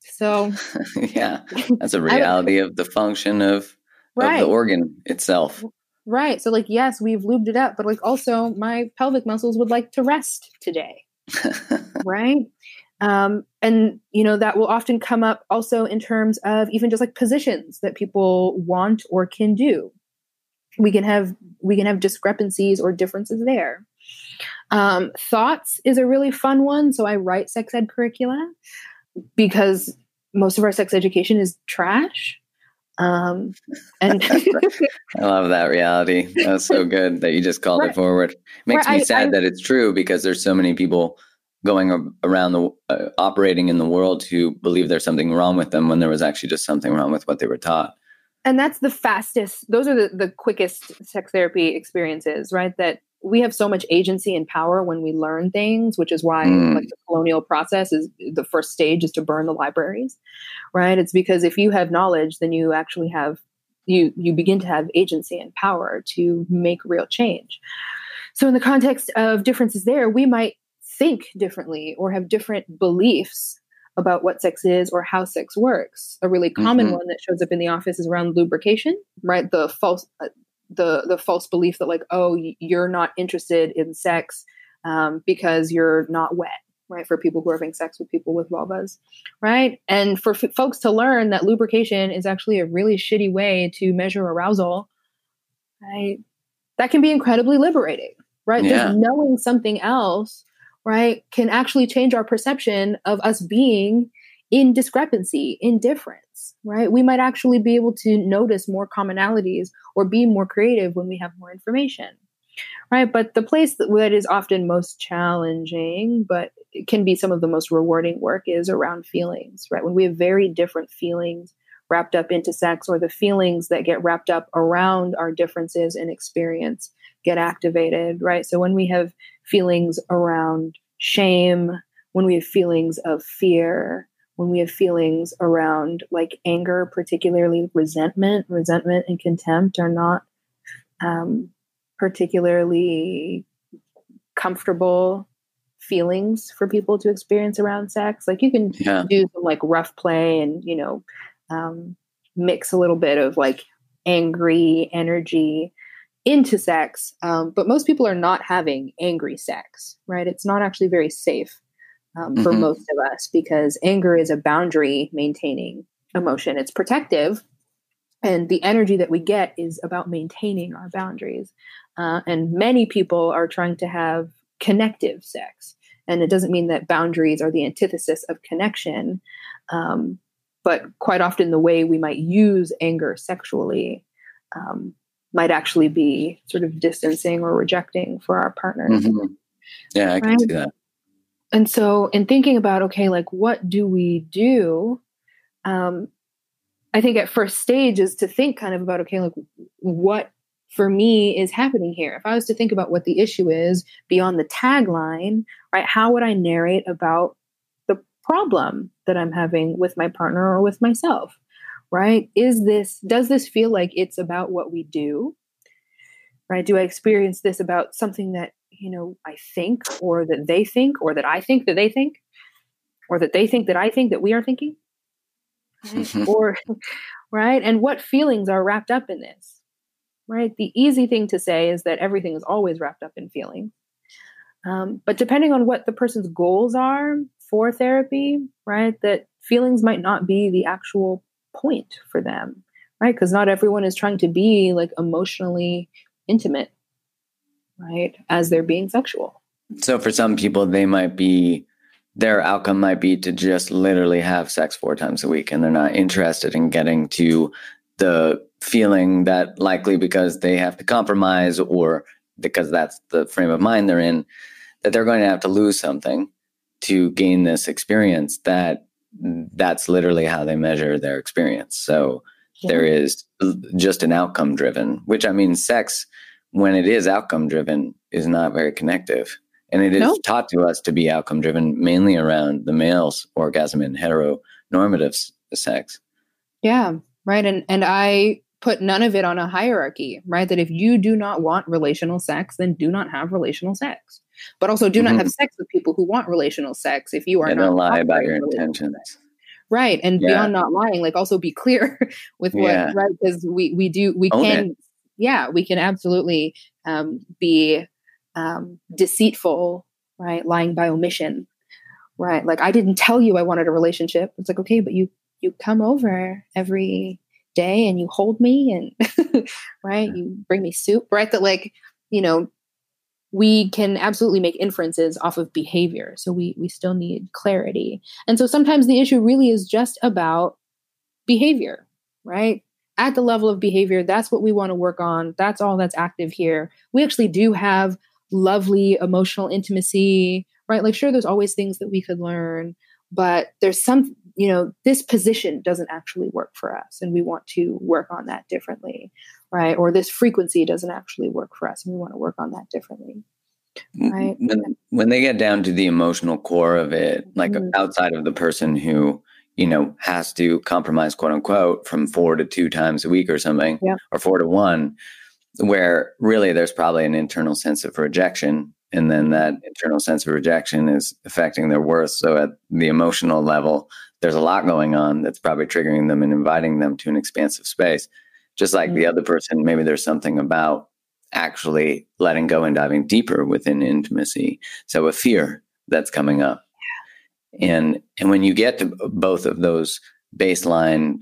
so yeah, that's a reality of the function of, right. of the organ itself. Right. So like yes, we've lubed it up, but like also my pelvic muscles would like to rest today. right? Um, and you know that will often come up also in terms of even just like positions that people want or can do. We can have we can have discrepancies or differences there. Um, thoughts is a really fun one. So I write sex ed curricula because most of our sex education is trash. Um, and I love that reality. That's so good that you just called right. it forward. Makes right. me sad I, that it's true because there's so many people going around the uh, operating in the world who believe there's something wrong with them when there was actually just something wrong with what they were taught. And that's the fastest. Those are the, the quickest sex therapy experiences, right? That we have so much agency and power when we learn things, which is why mm. like the colonial process is the first stage is to burn the libraries, right? It's because if you have knowledge, then you actually have you you begin to have agency and power to make real change. So in the context of differences there, we might think differently or have different beliefs about what sex is or how sex works. A really common mm-hmm. one that shows up in the office is around lubrication, right? The false uh, the the false belief that like oh you're not interested in sex um, because you're not wet right for people who are having sex with people with vulvas right and for f- folks to learn that lubrication is actually a really shitty way to measure arousal right that can be incredibly liberating right yeah. just knowing something else right can actually change our perception of us being in discrepancy in difference right? We might actually be able to notice more commonalities or be more creative when we have more information right? But the place that, that is often most challenging but it can be some of the most rewarding work is around feelings right? When we have very different feelings wrapped up into sex or the feelings that get wrapped up around our differences in experience get activated right? So when we have feelings around shame when we have feelings of fear when we have feelings around like anger particularly resentment resentment and contempt are not um, particularly comfortable feelings for people to experience around sex. Like you can yeah. do some like rough play and, you know, um, mix a little bit of like angry energy into sex. Um, but most people are not having angry sex, right? It's not actually very safe um, mm-hmm. for most of us because anger is a boundary maintaining emotion. It's protective. And the energy that we get is about maintaining our boundaries. Uh, and many people are trying to have connective sex. And it doesn't mean that boundaries are the antithesis of connection. Um, but quite often, the way we might use anger sexually um, might actually be sort of distancing or rejecting for our partners. Mm-hmm. Yeah, I can right? see that. And so, in thinking about, okay, like what do we do? Um, I think at first stage is to think kind of about, okay, like what for me is happening here. If I was to think about what the issue is beyond the tagline, right, how would I narrate about the problem that I'm having with my partner or with myself? Right? Is this, does this feel like it's about what we do? Right? Do I experience this about something that, you know, I think or that they think or that I think that they think or that they think that I think that we are thinking? Right? or, right? And what feelings are wrapped up in this? right? The easy thing to say is that everything is always wrapped up in feelings. Um, but depending on what the person's goals are for therapy, right, that feelings might not be the actual point for them, right? Because not everyone is trying to be like emotionally intimate, right, as they're being sexual. So for some people, they might be their outcome might be to just literally have sex four times a week and they're not interested in getting to the feeling that likely because they have to compromise or because that's the frame of mind they're in, that they're going to have to lose something to gain this experience that that's literally how they measure their experience. So yeah. there is just an outcome driven, which I mean, sex, when it is outcome driven, is not very connective. And it is nope. taught to us to be outcome driven mainly around the male's orgasm in heteronormative sex. Yeah, right. And and I put none of it on a hierarchy, right? That if you do not want relational sex, then do not have relational sex. But also do mm-hmm. not have sex with people who want relational sex if you are and not don't lie about your intentions. Sex. Right. And yeah. beyond not lying, like also be clear with what yeah. right because we we do we Own can it. Yeah, we can absolutely um, be um, deceitful, right? Lying by omission. Right. Like I didn't tell you I wanted a relationship. It's like, okay, but you you come over every day and you hold me and right you bring me soup right that like you know we can absolutely make inferences off of behavior so we we still need clarity and so sometimes the issue really is just about behavior right at the level of behavior that's what we want to work on. That's all that's active here. We actually do have lovely emotional intimacy right? Like sure there's always things that we could learn but there's some you know this position doesn't actually work for us and we want to work on that differently right? Or this frequency doesn't actually work for us and we want to work on that differently right? when, when they get down to the emotional core of it like mm-hmm. outside of the person who you know has to compromise quote unquote from four to two times a week or something yeah. or four to one where really there's probably an internal sense of rejection and then that internal sense of rejection is affecting their worth. So at the emotional level, there's a lot going on that's probably triggering them and inviting them to an expansive space. Just like mm-hmm. the other person, maybe there's something about actually letting go and diving deeper within intimacy. So a fear that's coming up. And and when you get to both of those baseline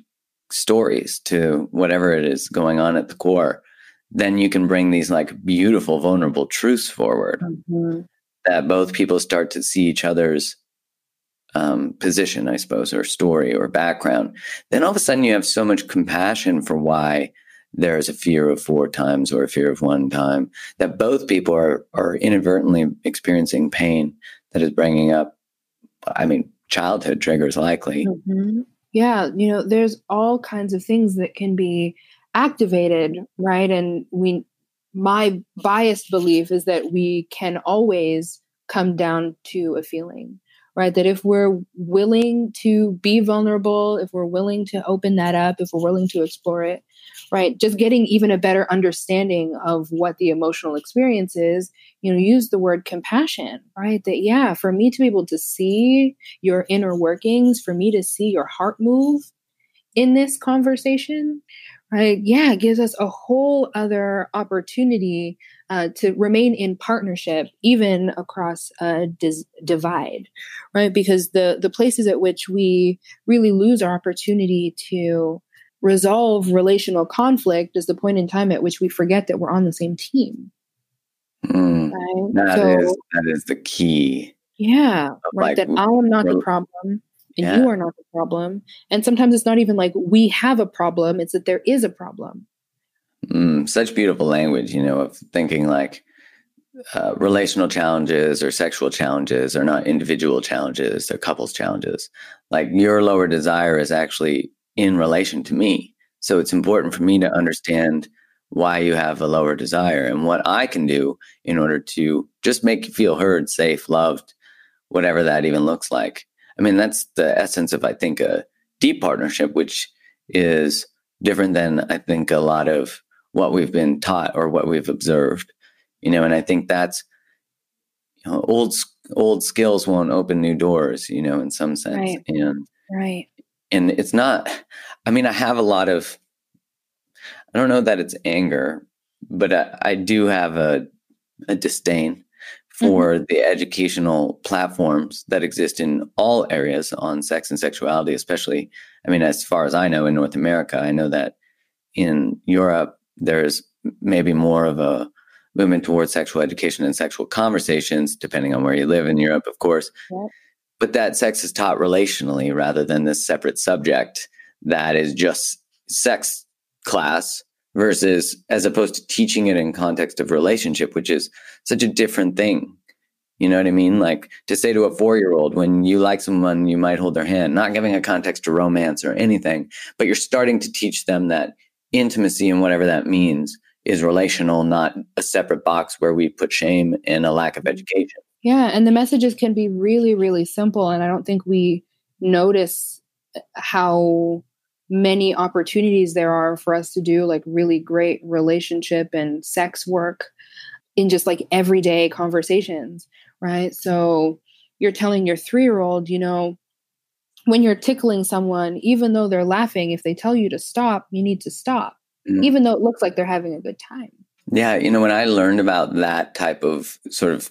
stories to whatever it is going on at the core, then you can bring these like beautiful, vulnerable truths forward mm-hmm. that both people start to see each other's um, position, I suppose, or story or background. Then all of a sudden you have so much compassion for why there is a fear of four times or a fear of one time that both people are, are inadvertently experiencing pain that is bringing up, I mean, childhood triggers likely. Mm-hmm. Yeah. You know, there's all kinds of things that can be activated, right? And we, my biased belief is that we can always come down to a feeling right? That if we're willing to be vulnerable, if we're willing to open that up, if we're willing to explore it, right? Just getting even a better understanding of what the emotional experience is, you know, use the word compassion, right? That, yeah, for me to be able to see your inner workings, for me to see your heart move in this conversation, right? Yeah, it gives us a whole other opportunity uh, to remain in partnership, even across a dis- divide, right? Because the the places at which we really lose our opportunity to resolve relational conflict is the point in time at which we forget that we're on the same team. Mm, right? That so, is, that is the key. Yeah, right. Like, that I am not the problem and yeah. you are not the problem. And sometimes it's not even like we have a problem, it's that there is a problem. Mm, such beautiful language, you know, of thinking like uh, relational challenges or sexual challenges are not individual challenges, they're couples challenges. Like your lower desire is actually in relation to me. So it's important for me to understand why you have a lower desire and what I can do in order to just make you feel heard, safe, loved, whatever that even looks like. I mean, that's the essence of, I think, a deep partnership, which is different than I think a lot of what we've been taught or what we've observed. You know, and I think that's you know, old old skills won't open new doors. You know, in some sense, right. and right, and it's not. I mean, I have a lot of. I don't know that it's anger, but I, I do have a a disdain for mm-hmm. the educational platforms that exist in all areas on sex and sexuality, especially, I mean, as far as I know in North America, I know that in Europe, there's maybe more of a movement towards sexual education and sexual conversations, depending on where you live in Europe, of course. Yep. But that sex is taught relationally rather than this separate subject that is just sex class versus as opposed to teaching it in context of relationship, which is such a different thing. You know what I mean? Like to say to a four year old, when you like someone, you might hold their hand, not giving a context to romance or anything, but you're starting to teach them that intimacy and whatever that means is relational, not a separate box where we put shame and a lack of mm-hmm. education. Yeah. And the messages can be really, really simple. And I don't think we notice uh, how many opportunities there are for us to do like really great relationship and sex work in just like everyday conversations, right? So you're telling your three year old, you know, when you're tickling someone, even though they're laughing, if they tell you to stop, you need to stop, mm. even though it looks like they're having a good time. Yeah. You know, when I learned about that type of sort of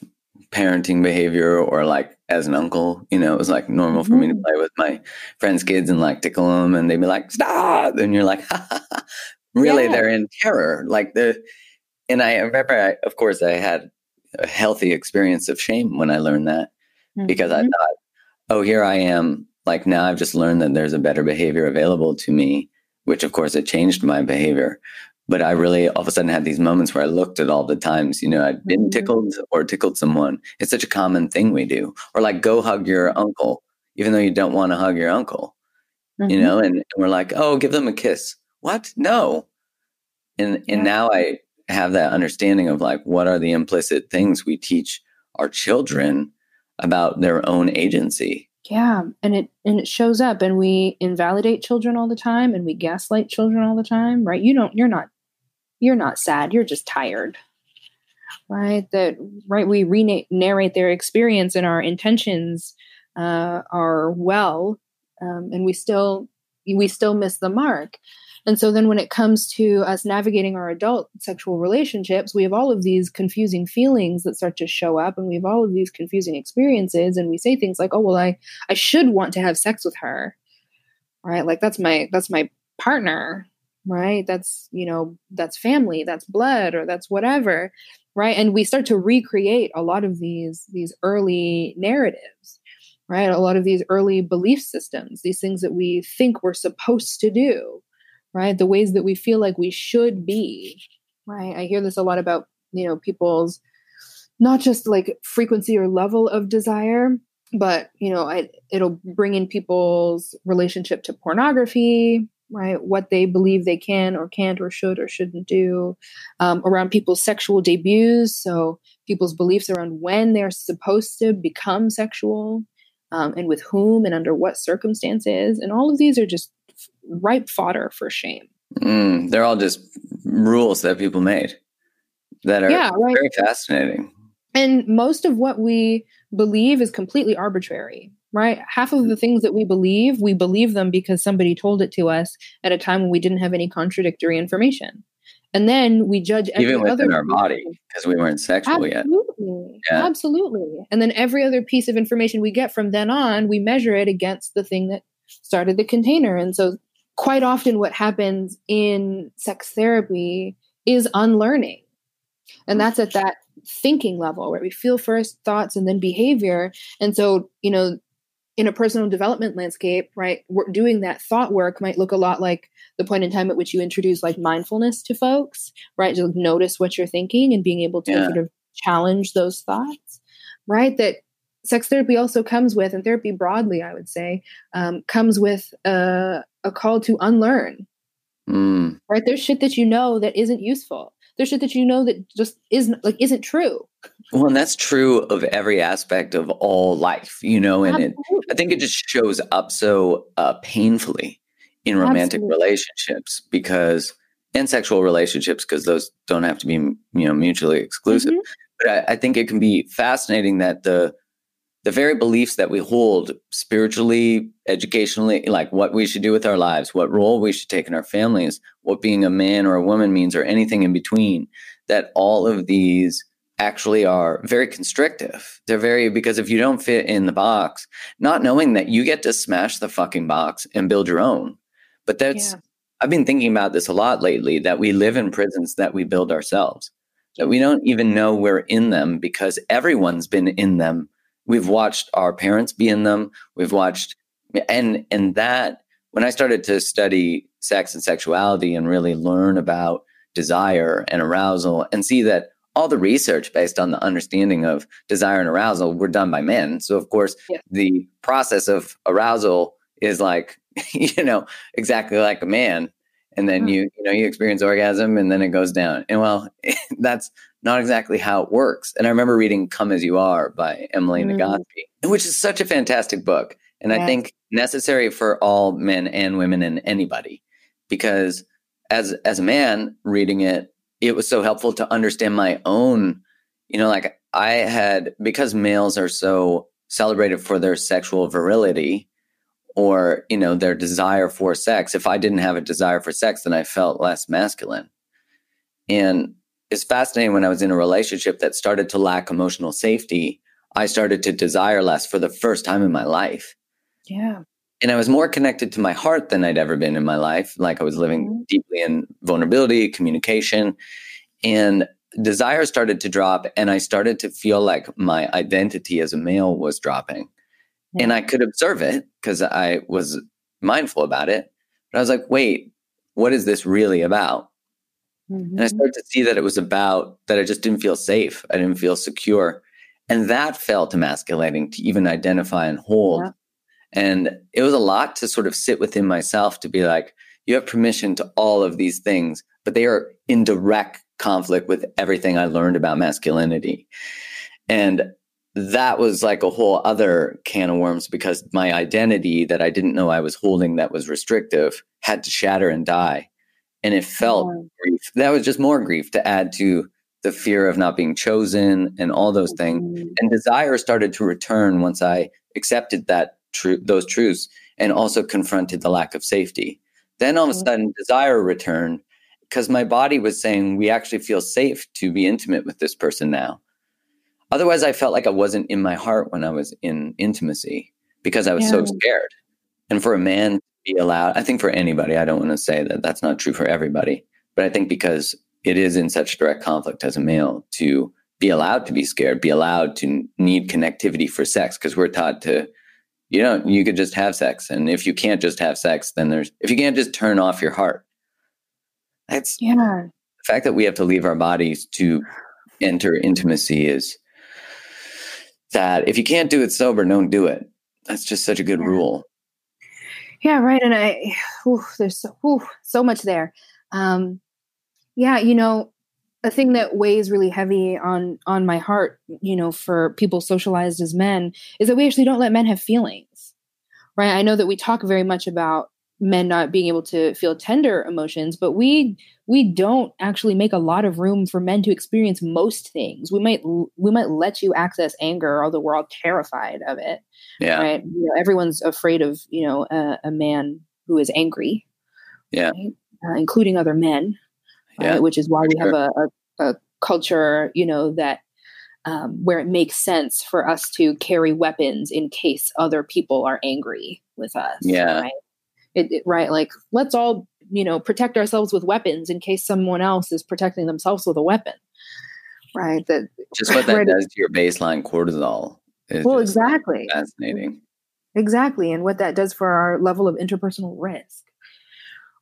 parenting behavior or like as an uncle, you know, it was like normal for mm-hmm. me to mm-hmm. play with my friends' kids and like tickle them and they'd be like, stop. And you're like, really, yeah. they're in terror. Like the, and I remember, I, of course, I had a healthy experience of shame when I learned that mm-hmm. because I mm-hmm. thought, oh, here I am. Like now I've just learned that there's a better behavior available to me, which of course it changed my behavior but I really all of a sudden had these moments where I looked at all the times, you know, I'd been mm-hmm. tickled or tickled someone. It's such a common thing we do. Or like go hug your uncle, even though you don't want to hug your uncle. Mm-hmm. You know, and, and, we're like, oh, give them a kiss. What? No. And and yeah. now I have that understanding of like what are the implicit things we teach our children about their own agency. Yeah, and it and it shows up and we invalidate children all the time and we gaslight children all the time, right? You don't you're not you're not sad, you're just tired. right? That right we re- narrate their experience and our intentions uh, are well, um, and we still we still miss the mark. And so then when it comes to us navigating our adult sexual relationships, we have all of these confusing feelings that start to show up and we have all of these confusing experiences and we say things like, "Oh, well I I should want to have sex with her." Right? Like that's my that's my partner, right? That's, you know, that's family, that's blood or that's whatever, right? And we start to recreate a lot of these these early narratives right? A lot of these early belief systems, these things that we think we're supposed to do, right? The ways that we feel like we should be, right? I hear this a lot about, you know, people's not just like frequency or level of desire, but, you know, I, it'll bring in people's relationship to pornography, right? What they believe they can or can't or should or shouldn't do, um, around people's sexual debuts. So people's beliefs around when they're supposed to become sexual um, and with whom and under what circumstances. And all of these are just ripe fodder for shame. Mm, they're all just rules that people made that are yeah, right. very fascinating. And most of what we believe is completely arbitrary, right? Half of the things that we believe, we believe them because somebody told it to us at a time when we didn't have any contradictory information. And then we judge every even within our body because we weren't sexual absolutely, yet. Yeah. Absolutely. And then every other piece of information we get from then on, we measure it against the thing that started the container. And so quite often what happens in sex therapy is unlearning. And mm. that's at that thinking level where we feel first thoughts and then behavior. And so, you know, in a personal development landscape, right, we're doing that thought work might look a lot like the point in time at which you introduce like mindfulness to folks, right? To notice what you're thinking and being able to yeah. sort of challenge those thoughts, right? That sex therapy also comes with, and therapy broadly, I would say, um, comes with a, a call to unlearn. Mm. Right? There's shit that you know that isn't useful. There's shit that you know that just isn't like isn't true. Well, and that's true of every aspect of all life, you know, and it, I think it just shows up so uh, painfully in romantic Absolutely. relationships because and sexual relationships because those don't have to be you know mutually exclusive. Mm-hmm. But I, I think it can be fascinating that the the very beliefs that we hold spiritually, educationally, like what we should do with our lives, what role we should take in our families, what being a man or a woman means, or anything in between, that all of these actually are very constrictive. They're very, because if you don't fit in the box, not knowing that you get to smash the fucking box and build your own. But that's, yeah. I've been thinking about this a lot lately that we live in prisons that we build ourselves, that we don't even know we're in them because everyone's been in them we've watched our parents be in them. We've watched and and that when i started to study sex and sexuality and really learn about desire and arousal and see that all the research based on the understanding of desire and arousal were done by men. So of course yeah. the process of arousal is like you know exactly like a man and then mm-hmm. you you know you experience orgasm and then it goes down and well that's not exactly how it works. And I remember reading Come As You Are by Emily mm. Nagoski, which is such a fantastic book. And I think necessary for all men and women and anybody. Because as as a man reading it, it was so helpful to understand my own, you know, like I had because males are so celebrated for their sexual virility or, you know, their desire for sex. If I didn't have a desire for sex, then I felt less masculine. And it's fascinating when I was in a relationship that started to lack emotional safety, I started to desire less for the first time in my life. Yeah. And I was more connected to my heart than I'd ever been in my life. Like I was living mm-hmm. deeply in vulnerability, communication, and desire started to drop. And I started to feel like my identity as a male was dropping. Yeah. And I could observe it because I was mindful about it. But I was like, wait, what is this really about? Mm-hmm. And I started to see that it was about that I just didn't feel safe. I didn't feel secure. And that felt emasculating to even identify and hold. Yeah. And it was a lot to sort of sit within myself to be like, you have permission to all of these things, but they are in direct conflict with everything I learned about masculinity. And that was like a whole other can of worms because my identity that I didn't know I was holding that was restrictive had to shatter and die and it felt grief. That was just more grief to add to the fear of not being chosen and all those things. Mm-hmm. And desire started to return once I accepted that true those truths and also confronted the lack of safety. Then all of a mm-hmm. sudden desire returned because my body was saying we actually feel safe to be intimate with this person now. Otherwise I felt like I wasn't in my heart when I was in intimacy because I was yeah. so scared. And for a man to be allowed, I think for anybody, I don't want to say that that's not true for everybody, but I think because it is in such direct conflict as a male to be allowed to be scared, be allowed to need connectivity for sex, because we're taught to, you know, you could just have sex. And if you can't just have sex, then there's, if you can't just turn off your heart, that's, yeah. The fact that we have to leave our bodies to enter intimacy is that if you can't do it sober, don't do it. That's just such a good yeah. rule. Yeah, right. And I, there's so, so much there. Um, yeah, you know, a thing that weighs really heavy on on my heart, you know, for people socialized as men is that we actually don't let men have feelings. Right? I know that we talk very much about men not being able to feel tender emotions, but we we don't actually make a lot of room for men to experience most things. We might we might let you access anger, although we're all terrified of it. Yeah, right. You know, everyone's afraid of you know a, a man who is angry. Yeah, right? uh, including other men yeah. which is why we have a, a, a culture, you know, that um, where it makes sense for us to carry weapons in case other people are angry with us. Yeah. Right? It, it, right. Like, let's all, you know, protect ourselves with weapons in case someone else is protecting themselves with a weapon. Right. That just what that right, does to your baseline cortisol. well, exactly. Fascinating. Exactly. And what that does for our level of interpersonal risk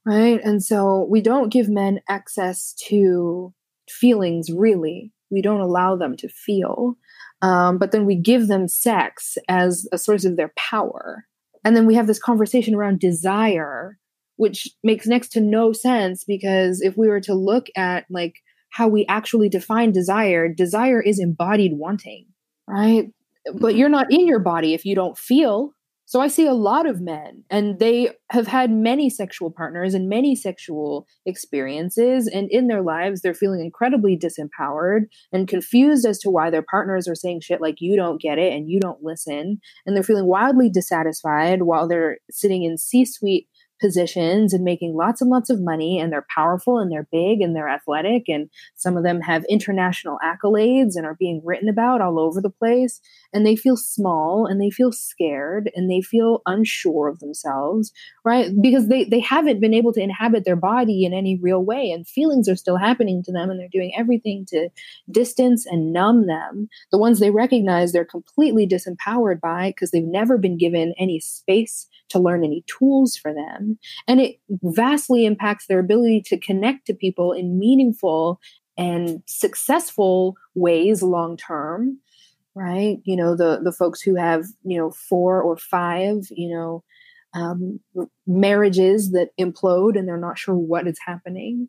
right? And so we don't give men access to feelings, really. We don't allow them to feel. Um, but then we give them sex as a source of their power. And then we have this conversation around desire, which makes next to no sense because if we were to look at like how we actually define desire, desire is embodied wanting, right? But mm-hmm. you're not in your body if you don't feel, so I see a lot of men, and they have had many sexual partners and many sexual experiences. And in their lives, they're feeling incredibly disempowered and confused as to why their partners are saying shit like, you don't get it and you don't listen. And they're feeling wildly dissatisfied while they're sitting in C suite positions and making lots and lots of money and they're powerful and they're big and they're athletic and some of them have international accolades and are being written about all over the place and they feel small and they feel scared and they feel unsure of themselves right? Because they they haven't been able to inhabit their body in any real way and feelings are still happening to them and they're doing everything to distance and numb them. The ones they recognize they're completely disempowered by because they've never been given any space to learn any tools for them. And it vastly impacts their ability to connect to people in meaningful and successful ways long term right you know the the folks who have you know four or five you know um, marriages that implode and they're not sure what is happening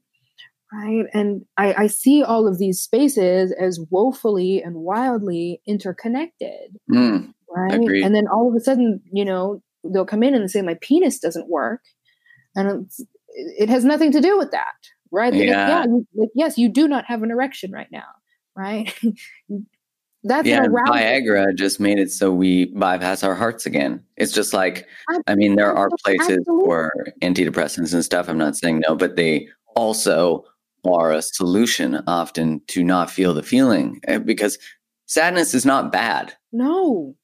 right and I, I see all of these spaces as woefully and wildly interconnected mm, right agreed. and then all of a sudden you know they'll come in and say my penis doesn't work. And it has nothing to do with that right? Yeah. Like, yeah. Like, yes you do not have an erection right now right? That's yeah viagra just made it so we bypass our hearts again. It's just like i mean there are places Absolutely. for antidepressants and stuff i'm not saying no but they also are a solution often to not feel the feeling eh, because sadness is not bad. No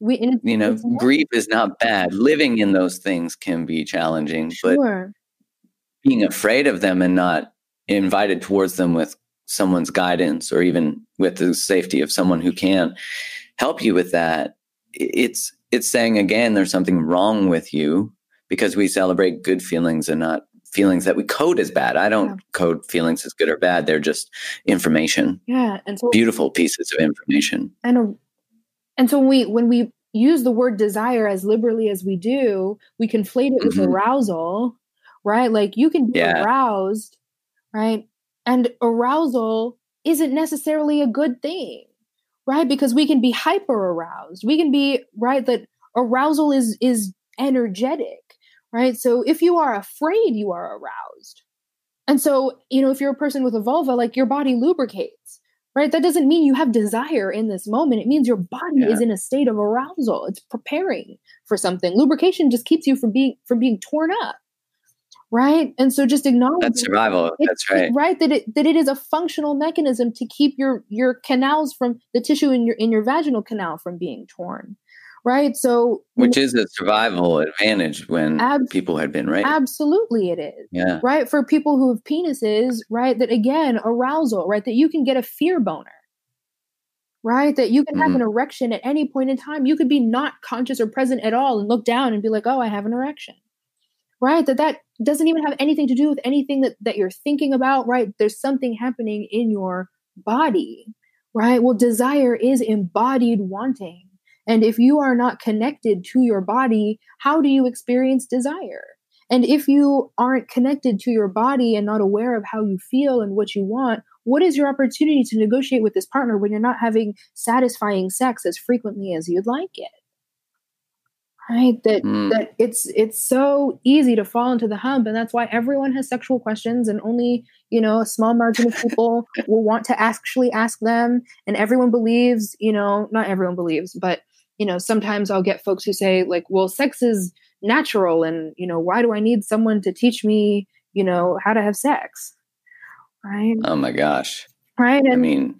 we you know grief is not bad. Living in those things can be challenging sure. but being afraid of them and not invited towards them with someone's guidance or even with the safety of someone who can help you with that it's it's saying again there's something wrong with you because we celebrate good feelings and not feelings that we code as bad. I don't yeah. code feelings as good or bad. They're just information. Yeah and so beautiful pieces of information. And a and so when we when we use the word desire as liberally as we do, we conflate it with mm-hmm. arousal, right? Like you can be yeah. aroused, right? And arousal isn't necessarily a good thing, right? Because we can be hyper aroused. We can be right that arousal is is energetic, right? So if you are afraid, you are aroused, And so, you know, if you're a person with a vulva, like your body lubricates, right? That doesn't mean you have desire in this moment. It means your body yeah. is in a state of arousal. It's preparing for something. Lubrication just keeps you from being from being torn up. Right. And so just acknowledge that's survival. It, that's right. Right. That it that it is a functional mechanism to keep your your canals from the tissue in your in your vaginal canal from being torn right? So, which is a survival advantage when ab- people had been raped. Absolutely, it is. Yeah. Right. For people who have penises, right? That again, arousal, right? That you can get a fear boner, right? That you can have mm. an erection at any point in time. You could be not conscious or present at all and look down and be like, oh, I have an erection. Right. That that doesn't even have anything to do with anything that, that you're thinking about, right? There's something happening in your body, right? Well, desire is embodied wanting and if you are not connected to your body, how do you experience desire? And if you aren't connected to your body and not aware of how you feel and what you want, what is your opportunity to negotiate with this partner when you're not having satisfying sex as frequently as you'd like it? Right? That mm. that it's it's so easy to fall into the hump, and that's why everyone has sexual questions, and only you know a small margin of people will want to actually ask them. And everyone believes, you know, not everyone believes, but you know, sometimes I'll get folks who say, like, well, sex is natural and, you know, why do I need someone to teach me, you know, how to have sex? Right. Oh my gosh. Right. And, I mean,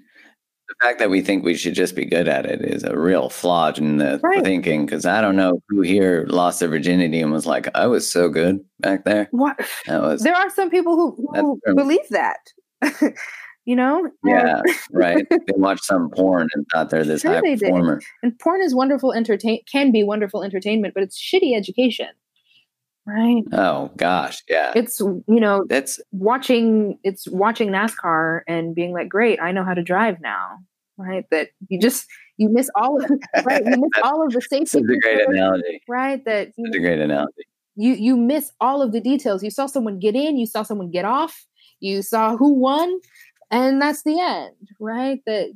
the fact that we think we should just be good at it is a real flaw in the right. thinking because I don't know who here lost their virginity and was like, I was so good back there. What? Was, there are some people who, who believe that. you know? Yeah, right. They watched some porn and thought they're this sure high performer. Did. And porn is wonderful entertain can be wonderful entertainment, but it's shitty education. Right. Oh gosh, yeah. It's you know that's watching it's watching NASCAR and being like, Great, I know how to drive now. Right. That you just you miss all of right, you miss all of the safety. It's a great analogy. Right. That it's a great analogy. You you miss all of the details. You saw someone get in, you saw someone get off, you saw who won, and that's the end right that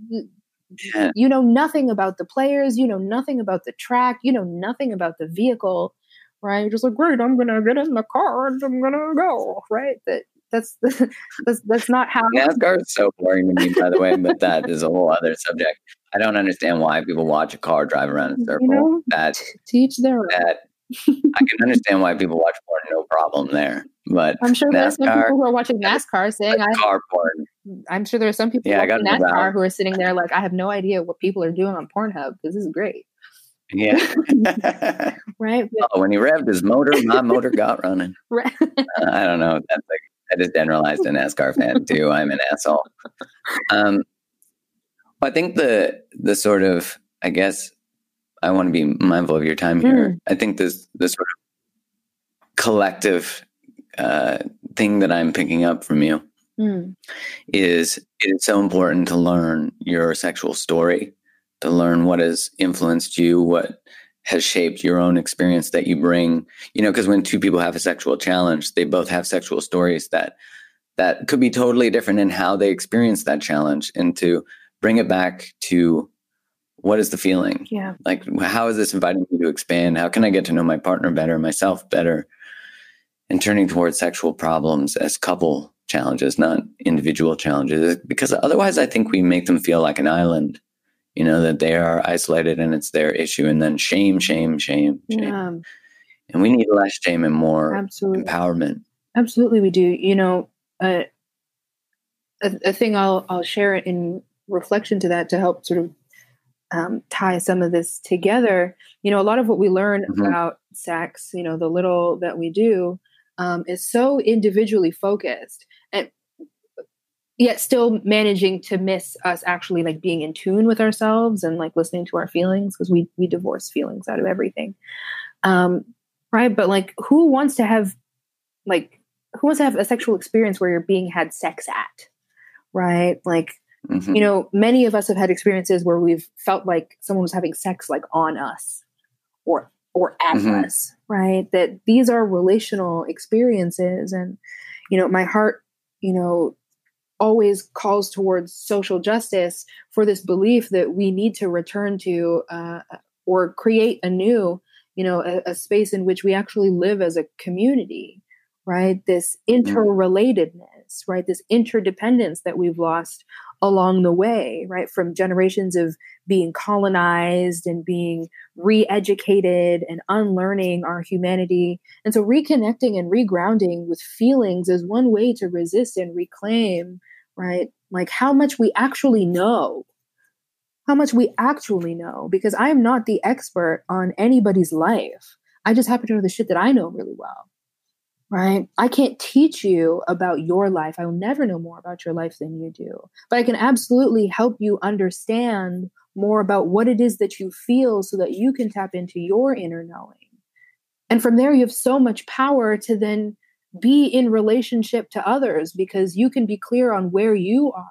yeah. you know nothing about the players you know nothing about the track you know nothing about the vehicle right you're just like great i'm gonna get in the car and i'm gonna go right that that's that's that's not how NASCAR is so boring to me, by the way. But that is a whole other subject. I don't understand why people watch a car drive around in a circle. You know, that teach their that I can understand why people watch porn, no problem there. But I'm sure there's some people who are watching NASCAR saying, "Car porn." I'm sure there are some people yeah, watching NASCAR who are sitting there like, "I have no idea what people are doing on Pornhub because this is great." Yeah. right. Oh, when he revved his motor, my motor got running. Right. Uh, I don't know. That's like I just generalized a NASCAR fan too. I'm an asshole. Um, I think the the sort of I guess I want to be mindful of your time here. Mm. I think this this sort of collective uh, thing that I'm picking up from you mm. is it is so important to learn your sexual story, to learn what has influenced you, what has shaped your own experience that you bring. You know, because when two people have a sexual challenge, they both have sexual stories that that could be totally different in how they experience that challenge, and to bring it back to what is the feeling? Yeah. Like, how is this inviting me to expand? How can I get to know my partner better, myself better? And turning towards sexual problems as couple challenges, not individual challenges. Because otherwise, I think we make them feel like an island, you know, that they are isolated and it's their issue. And then shame, shame, shame, shame. Yeah. And we need less shame and more Absolutely. empowerment. Absolutely, we do. You know, uh, a, a thing I'll I'll share in reflection to that to help sort of um, tie some of this together, you know, a lot of what we learn mm-hmm. about sex, you know, the little that we do, um, is so individually focused and yet still managing to miss us actually like being in tune with ourselves and like listening to our feelings because we we divorce feelings out of everything. Um right but like who wants to have like who wants to have a sexual experience where you're being had sex at? Right? Like Mm-hmm. You know, many of us have had experiences where we've felt like someone was having sex like on us or or at mm-hmm. right? That these are relational experiences and you know, my heart, you know, always calls towards social justice for this belief that we need to return to uh, or create a new, you know, a, a, space in which we actually live as a community, right? This mm-hmm. interrelatedness right? This interdependence that we've lost along the way, right? From generations of being colonized and being re educated and unlearning our humanity. And so reconnecting and regrounding with feelings is one way to resist and reclaim, right? Like how much we actually know. How much we actually know, because I am not the expert on anybody's life. I just happen to know the shit that I know really well right? I can't teach you about your life. I will never know more about your life than you do. But I can absolutely help you understand more about what it is that you feel so that you can tap into your inner knowing. And from there, you have so much power to then be in relationship to others because you can be clear on where you are.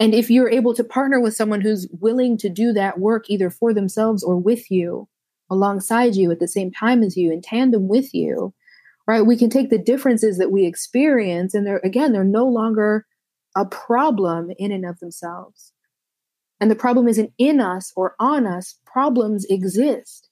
And if you're able to partner with someone who's willing to do that work either for themselves or with you, alongside you at the same time as you, in tandem with you, right? We can take the differences that we experience, and they're, again, they're no longer a problem in and of themselves. And the problem isn't in us or on us, problems exist,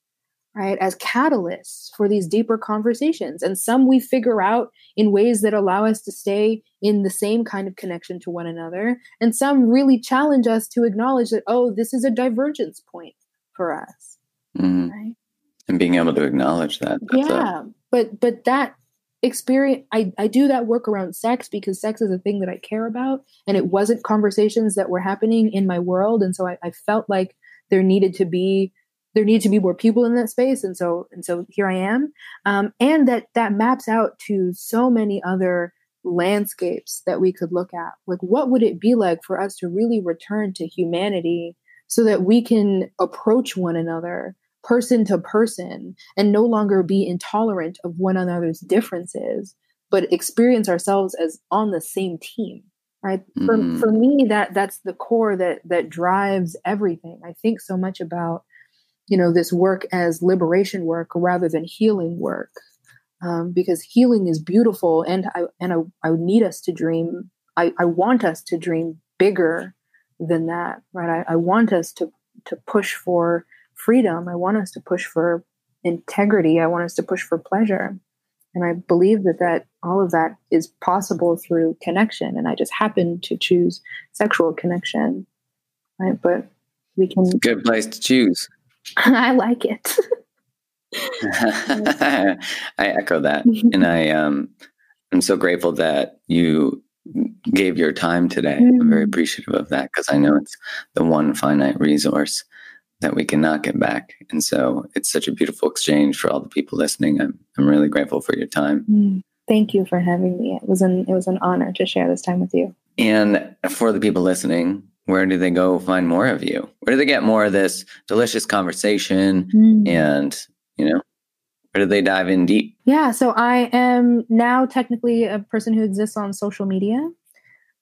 right, as catalysts for these deeper conversations. And some we figure out in ways that allow us to stay in the same kind of connection to one another. And some really challenge us to acknowledge that, oh, this is a divergence point for us. Mm. Right? And being able to acknowledge that. yeah. A- but but that experience I, I do that work around sex because sex is a thing that I care about and it wasn't conversations that were happening in my world. And so I, I felt like there needed to be there needed to be more people in that space. And so and so here I am. Um, and that that maps out to so many other landscapes that we could look at. Like what would it be like for us to really return to humanity so that we can approach one another person to person and no longer be intolerant of one another's differences but experience ourselves as on the same team right mm. for, mm-hmm. for me that that's the core that that drives everything i think so much about you know this work as liberation work rather than healing work um, because healing is beautiful and i and I, I need us to dream I, I want us to dream bigger than that right I, I want us to to push for freedom. I want us to push for integrity. I want us to push for pleasure. And I believe that that all of that is possible through connection. And I just happen to choose sexual connection. Right. But we can good place to choose. I like it. I echo that. And I um I'm so grateful that you gave your time today. Mm. I'm very mm. appreciative of that because I know it's the one finite resource that we cannot get back. And so it's such a beautiful exchange for all the people listening. I'm, I'm really grateful for your time. Mm, thank you for having me. It was an it was an honor to share this time with you. And for the people listening, where do they go find more of you? Where do they get more of this delicious conversation? Mm. And, you know, where do they dive in deep? Yeah, so I am now technically a person who exists on social media.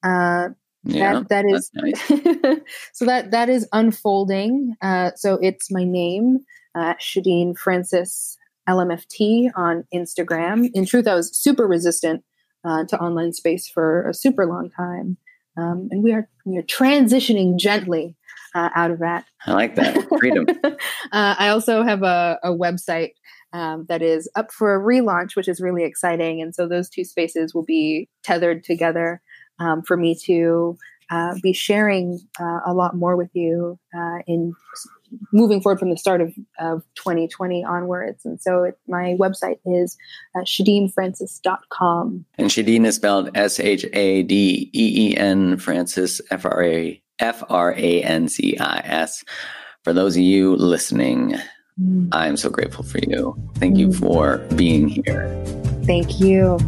Uh, yeah, that, that is nice. so that that is unfolding. Uh, so it's my name, uh, Shadeen Francis LMFT on Instagram. In truth, I was super resistant uh, to online space for a super long time, um, and we are we are transitioning gently uh, out of that. I like that freedom. uh, I also have a, a website um, that is up for a relaunch, which is really exciting. And so those two spaces will be tethered together um, for me to uh, be sharing uh, a lot more with you uh, in moving forward from the start of, of 2020 onwards. And so it, my website is uh, shadeenfrancis.com. And Shadeen is spelled S H A D E E N Francis F R A F R A N C I S. For those of you listening, mm. I'm so grateful for you. Thank mm. you for being here. Thank you.